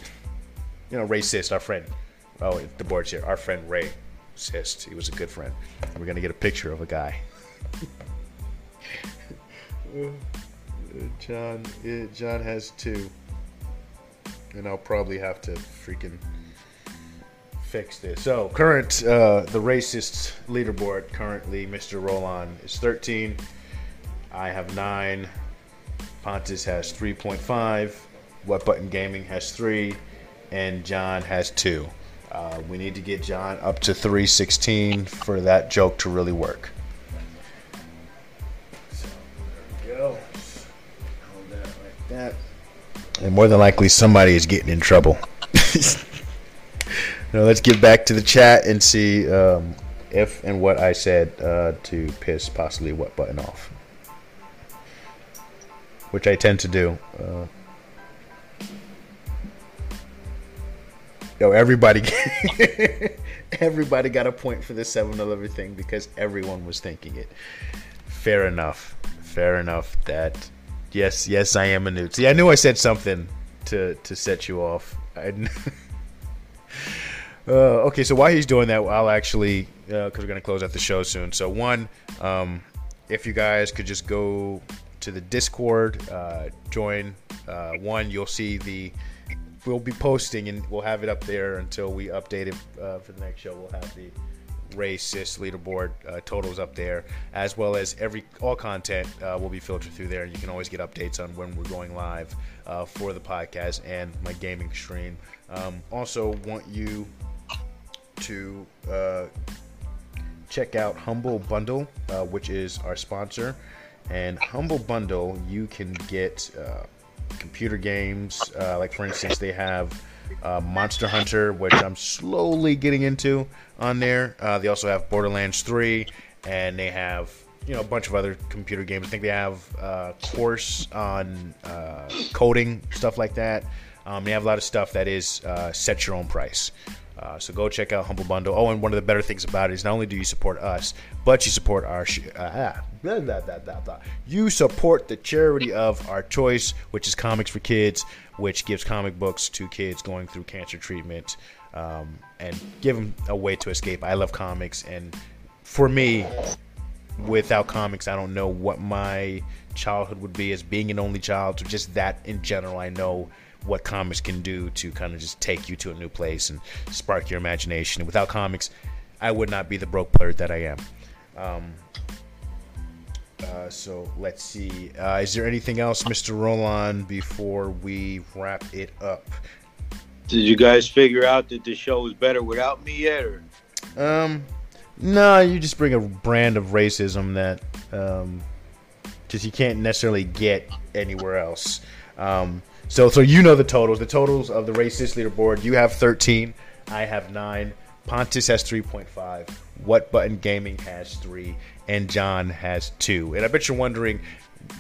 Speaker 3: You know, racist, our friend. Oh, the board's here. Our friend Ray, Sist. He was a good friend. We're gonna get a picture of a guy. John, John has two, and I'll probably have to freaking fix this. So current, uh, the racist leaderboard currently, Mr. Rolon is 13. I have nine. Pontus has 3.5. What Button Gaming has three, and John has two. Uh, we need to get John up to 316 for that joke to really work. And more than likely, somebody is getting in trouble. now let's get back to the chat and see um, if and what I said uh, to piss possibly what button off, which I tend to do. Uh, yo, everybody, everybody got a point for the 7-Eleven thing because everyone was thinking it. Fair enough. Fair enough. That yes, yes, I am a newt. See, I knew I said something to to set you off. I, uh, okay, so while he's doing that, I'll actually because we're gonna close out the show soon. So one, um, if you guys could just go to the Discord, uh, join. Uh, one, you'll see the. We'll be posting and we'll have it up there until we update it uh, for the next show. We'll have the race cis leaderboard uh, totals up there, as well as every all content uh, will be filtered through there. You can always get updates on when we're going live uh, for the podcast and my gaming stream. Um, also, want you to uh, check out Humble Bundle, uh, which is our sponsor. And Humble Bundle, you can get uh, computer games. Like, for instance, they have uh, Monster Hunter, which I'm slowly getting into on there. Uh, they also have Borderlands 3, and they have you know a bunch of other computer games. I think they have uh, course on uh, coding stuff like that. Um, they have a lot of stuff that is uh, set your own price. Uh, so go check out Humble Bundle. Oh, and one of the better things about it is not only do you support us, but you support our sh- uh, blah, blah, blah, you support the charity of our choice, which is Comics for Kids, which gives comic books to kids going through cancer treatment um, and give them a way to escape. I love comics, and for me, without comics, I don't know what my childhood would be as being an only child. So just that in general, I know what comics can do to kind of just take you to a new place and spark your imagination. Without comics, I would not be the broke player that I am. Um, uh, so let's see. Uh, is there anything else, Mr. Rolon, before we wrap it up?
Speaker 4: Did you guys figure out that the show is better without me yet? Or?
Speaker 3: Um, no, you just bring a brand of racism that um, just you can't necessarily get anywhere else. Um, so, so you know the totals. The totals of the racist leaderboard. You have 13. I have nine. Pontus has 3.5. What Button Gaming has three, and John has two. And I bet you're wondering,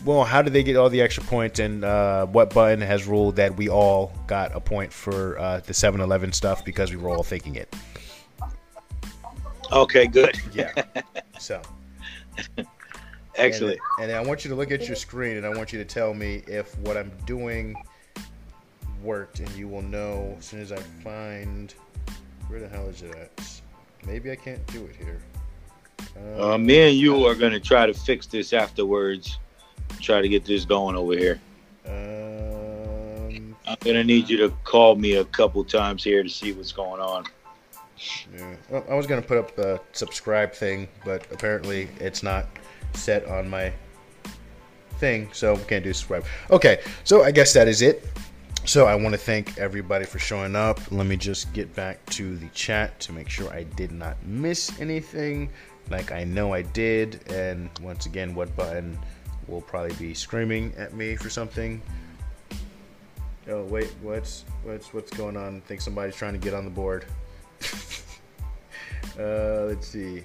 Speaker 3: well, how did they get all the extra points? And uh, What Button has ruled that we all got a point for uh, the 7-Eleven stuff because we were all thinking it.
Speaker 4: Okay, good.
Speaker 3: Yeah. So.
Speaker 4: Excellent.
Speaker 3: And, and I want you to look at your screen, and I want you to tell me if what I'm doing worked, and you will know as soon as I find where the hell is it at. Maybe I can't do it here.
Speaker 4: Uh, me and you are gonna try to fix this afterwards. Try to get this going over here.
Speaker 3: Um,
Speaker 4: I'm gonna need you to call me a couple times here to see what's going on.
Speaker 3: yeah. Well, I was gonna put up the subscribe thing, but apparently it's not set on my thing, so we can't do subscribe. Okay, so I guess that is it. So I want to thank everybody for showing up. Let me just get back to the chat to make sure I did not miss anything, like I know I did. And once again, what button will probably be screaming at me for something? Oh wait, what's what's what's going on? I think somebody's trying to get on the board. uh, let's see.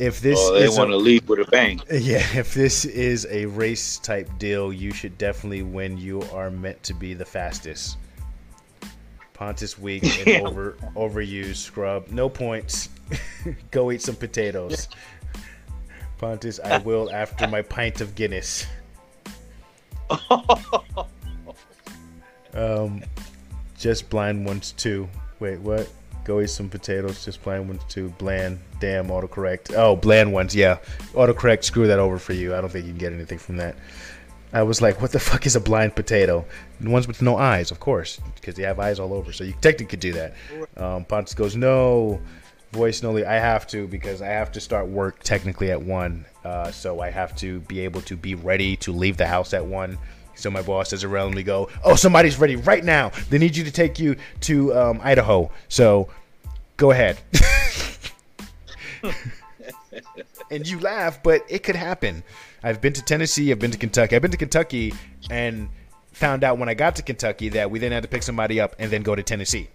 Speaker 3: If this
Speaker 4: oh, they
Speaker 3: is a-
Speaker 4: want to leave with a bang.
Speaker 3: yeah, if this is a race type deal, you should definitely win. You are meant to be the fastest. Pontus weak and
Speaker 4: Yeah.
Speaker 3: over overused scrub. No points. Go eat some potatoes. Pontus, I will after my pint of Guinness. Um, just blind ones too. Wait, what? Go eat some potatoes. Just blind ones too. Bland. Damn. Autocorrect. Oh, bland ones. Yeah. Autocorrect. Screw that over for you. I don't think you can get anything from that. I was like, what the fuck is a blind potato? The ones with no eyes, of course, because they have eyes all over. So you technically could do that. Um, Pontus goes, no. Voice Noli, I have to because I have to start work technically at one. Uh, so I have to be able to be ready to leave the house at one. So my boss doesn't randomly go, "Oh, somebody's ready right now. They need you to take you to um, Idaho." So go ahead. and you laugh, but it could happen. I've been to Tennessee. I've been to Kentucky. I've been to Kentucky and found out when I got to Kentucky that we then had to pick somebody up and then go to Tennessee.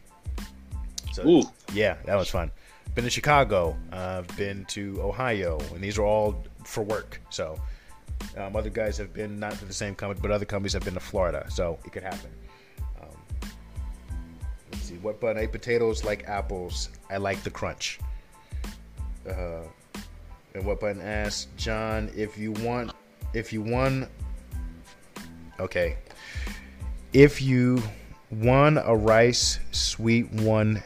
Speaker 3: So
Speaker 4: Ooh.
Speaker 3: yeah, that was fun. Been to Chicago. Uh, I've been to Ohio, and these are all for work. So um, other guys have been not to the same company, but other companies have been to Florida. So it could happen. What button? I eat potatoes like apples. I like the crunch. Uh, and what button asks John if you want if you won. Okay. If you won a rice sweet one,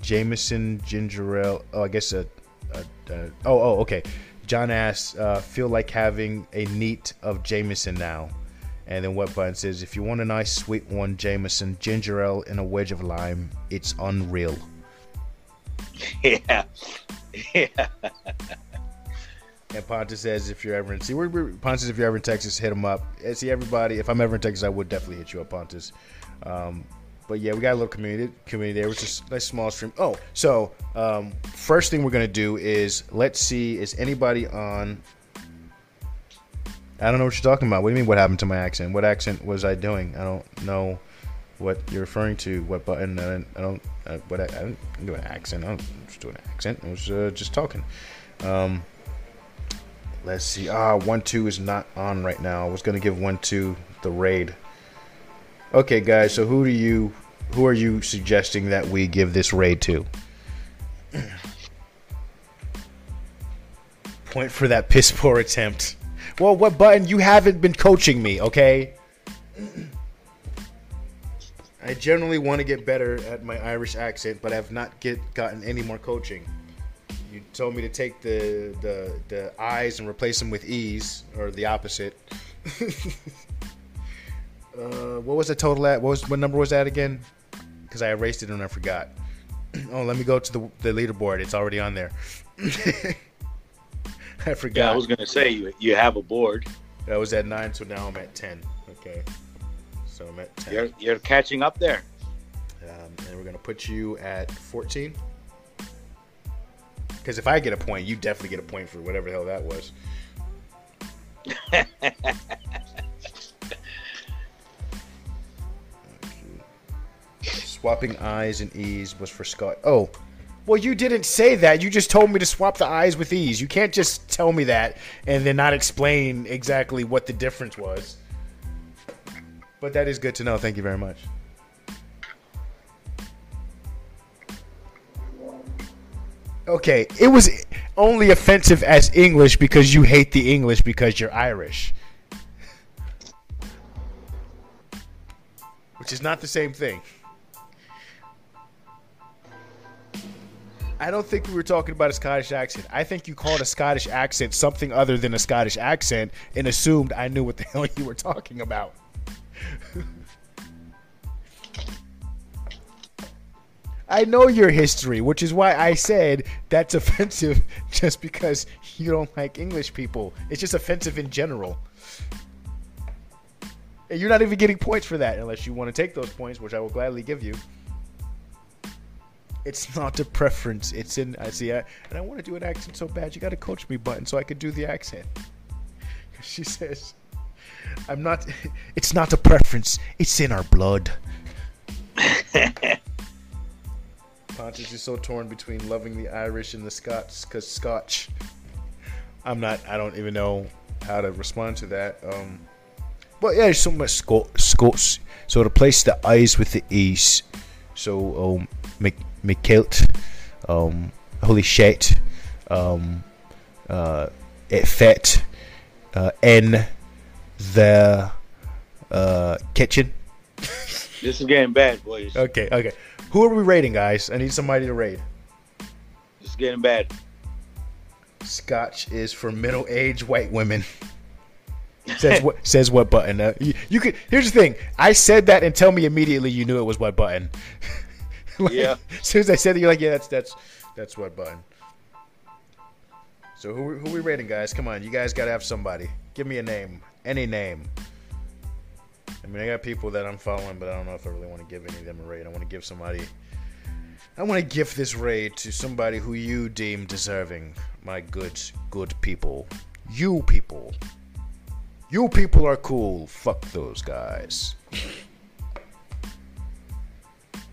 Speaker 3: Jameson ginger ale. Oh, I guess a. a, a oh, oh, okay. John asks, uh, feel like having a neat of Jameson now. And then what button says, if you want a nice sweet one, Jameson, ginger ale, and a wedge of lime, it's unreal.
Speaker 4: Yeah. Yeah.
Speaker 3: And Pontus says, if you're ever in, see, we're, we're, Pontus, if you're ever in Texas, hit him up. And see, everybody, if I'm ever in Texas, I would definitely hit you up, Pontus. Um, but yeah, we got a little community community there, which is a nice small stream. Oh, so um, first thing we're gonna do is let's see, is anybody on? I don't know what you're talking about. What do you mean? What happened to my accent? What accent was I doing? I don't know what you're referring to. What button? I don't. I don't uh, what I, I didn't do an accent. I don't just do an accent. I was uh, just talking. Um, let's see. Ah, one two is not on right now. I was gonna give one two the raid. Okay, guys. So who do you, who are you suggesting that we give this raid to? Point for that piss poor attempt. Well, what button? You haven't been coaching me, okay? I generally want to get better at my Irish accent, but I've not get gotten any more coaching. You told me to take the the the I's and replace them with E's, or the opposite. uh, what was the total at? What was what number was that again? Because I erased it and I forgot. oh, let me go to the the leaderboard. It's already on there. I forgot.
Speaker 4: Yeah, I was gonna say you you have a board.
Speaker 3: I was at nine, so now I'm at ten. Okay, so I'm at 10
Speaker 4: You're you're catching up there.
Speaker 3: um, and we're gonna put you at fourteen. Because if I get a point, you definitely get a point for whatever the hell that was. Swapping I's and E's was for Scott. Oh, well, you didn't say that. You just told me to swap the I's with E's. You can't just tell me that and then not explain exactly what the difference was. But that is good to know. Thank you very much. Okay, it was only offensive as English because you hate the English because you're Irish. Which is not the same thing. I don't think we were talking about a Scottish accent. I think you called a Scottish accent something other than a Scottish accent and assumed I knew what the hell you were talking about. I know your history, which is why I said that's offensive just because you don't like English people. It's just offensive in general. And you're not even getting points for that unless you want to take those points, which I will gladly give you. It's not a preference. It's in. I see. I, and I want to do an accent so bad. You got to coach me, button, so I could do the accent. She says, "I'm not. It's not a preference. It's in our blood." Pontus is so torn between loving the Irish and the Scots because Scotch. I'm not. I don't even know how to respond to that. Um, but yeah, there's so much Scot- Scots. So to place the eyes with the E's. So um, McKilt, um, holy shit, um, uh, it fit uh, in the uh, kitchen.
Speaker 4: This is getting bad, boys.
Speaker 3: Okay, okay. Who are we rating, guys? I need somebody to rate.
Speaker 4: This is getting bad.
Speaker 3: Scotch is for middle-aged white women. says what? Says what button? Uh, you, you could. Here's the thing. I said that, and tell me immediately you knew it was what button. Like,
Speaker 4: Yeah.
Speaker 3: As soon as I said it, you're like, yeah, that's that's that's what button. So who who we rating, guys? Come on, you guys gotta have somebody. Give me a name, any name. I mean, I got people that I'm following, but I don't know if I really want to give any of them a raid. I want to give somebody. I want to give this raid to somebody who you deem deserving. My good, good people. You people. You people are cool. Fuck those guys.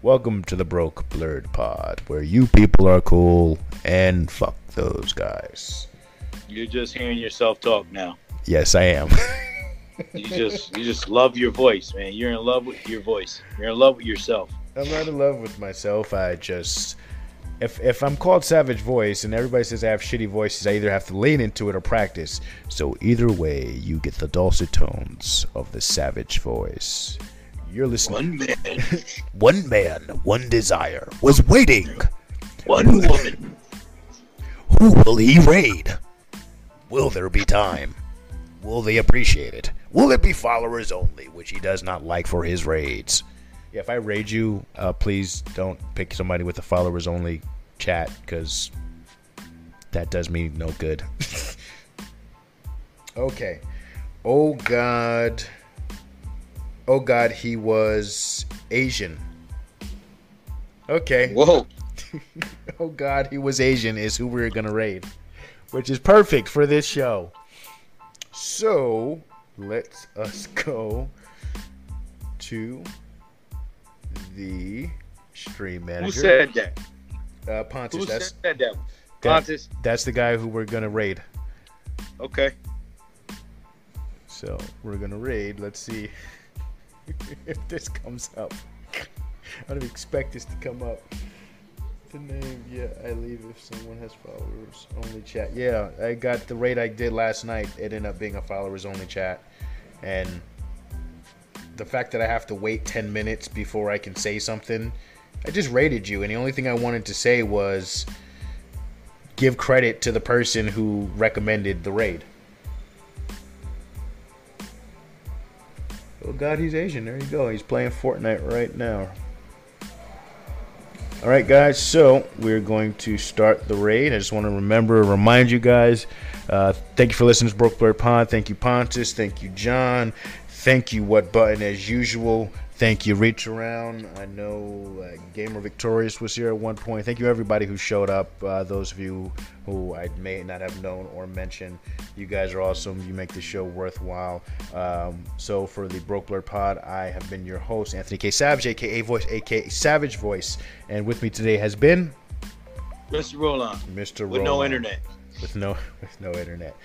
Speaker 3: Welcome to the Broke Blurred Pod, where you people are cool and fuck those guys.
Speaker 4: You're just hearing yourself talk now.
Speaker 3: Yes, I am.
Speaker 4: You just you just love your voice, man. You're in love with your voice. You're in love with yourself.
Speaker 3: I'm not in love with myself. I just if if I'm called Savage Voice and everybody says I have shitty voices, I either have to lean into it or practice. So either way, you get the dulcet tones of the Savage Voice. You're listening.
Speaker 4: One man,
Speaker 3: One man, one desire was waiting.
Speaker 4: one woman.
Speaker 3: Who will he raid? Will there be time? Will they appreciate it? Will it be followers only, which he does not like for his raids? Yeah, if I raid you, uh, please don't pick somebody with a followers only chat, because that does me no good. okay. Oh, God. Oh, God, he was Asian. Okay.
Speaker 4: Whoa.
Speaker 3: Oh God, he was Asian is who we are gonna raid, which is perfect for this show. So let's us go to the stream manager.
Speaker 4: Who said that?
Speaker 3: uh, Pontus?
Speaker 4: Who
Speaker 3: That's
Speaker 4: said that?
Speaker 3: that-
Speaker 4: Pontus.
Speaker 3: that's the guy who we're gonna raid.
Speaker 4: Okay.
Speaker 3: So we're gonna raid. Let's see if this comes up. I don't expect this to come up. The name, yeah, I leave if someone has followers only chat. Yeah, I got the raid I did last night. It ended up being a followers only chat, and the fact that I have to wait ten minutes before I can say something, I just rated you, and the only thing I wanted to say was give credit to the person who recommended the raid. Oh God, he's Asian. There you go. He's playing Fortnite right now. All right, guys. So we're going to start the raid. I just want to remember, remind you guys. Uh, thank you for listening to Broke Bird Pod. Thank you, Pontus. Thank you, John. Thank you, What Button, as usual. Thank you, Reach Around. I know uh, Gamer Victorious was here at one point. Thank you, everybody who showed up. Uh, those of you who I may not have known or mentioned, you guys are awesome. You make the show worthwhile. Um, so, for the Broke Blur Pod, I have been your host, Anthony K. Savage, aka Voice, aka Savage Voice. And with me today has been
Speaker 4: Mr. Rolon.
Speaker 3: Mr. Rolon.
Speaker 4: With no internet.
Speaker 3: with no with no internet.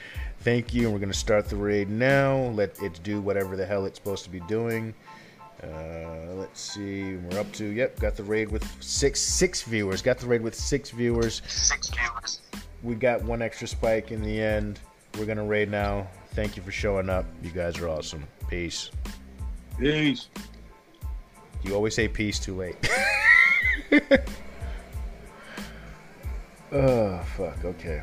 Speaker 3: Thank you, and we're gonna start the raid now. Let it do whatever the hell it's supposed to be doing. Uh, let's see, we're up to yep, got the raid with six six viewers. Got the raid with six viewers.
Speaker 4: Six viewers.
Speaker 3: We got one extra spike in the end. We're gonna raid now. Thank you for showing up. You guys are awesome. Peace.
Speaker 4: Peace.
Speaker 3: You always say peace too late. oh fuck. Okay.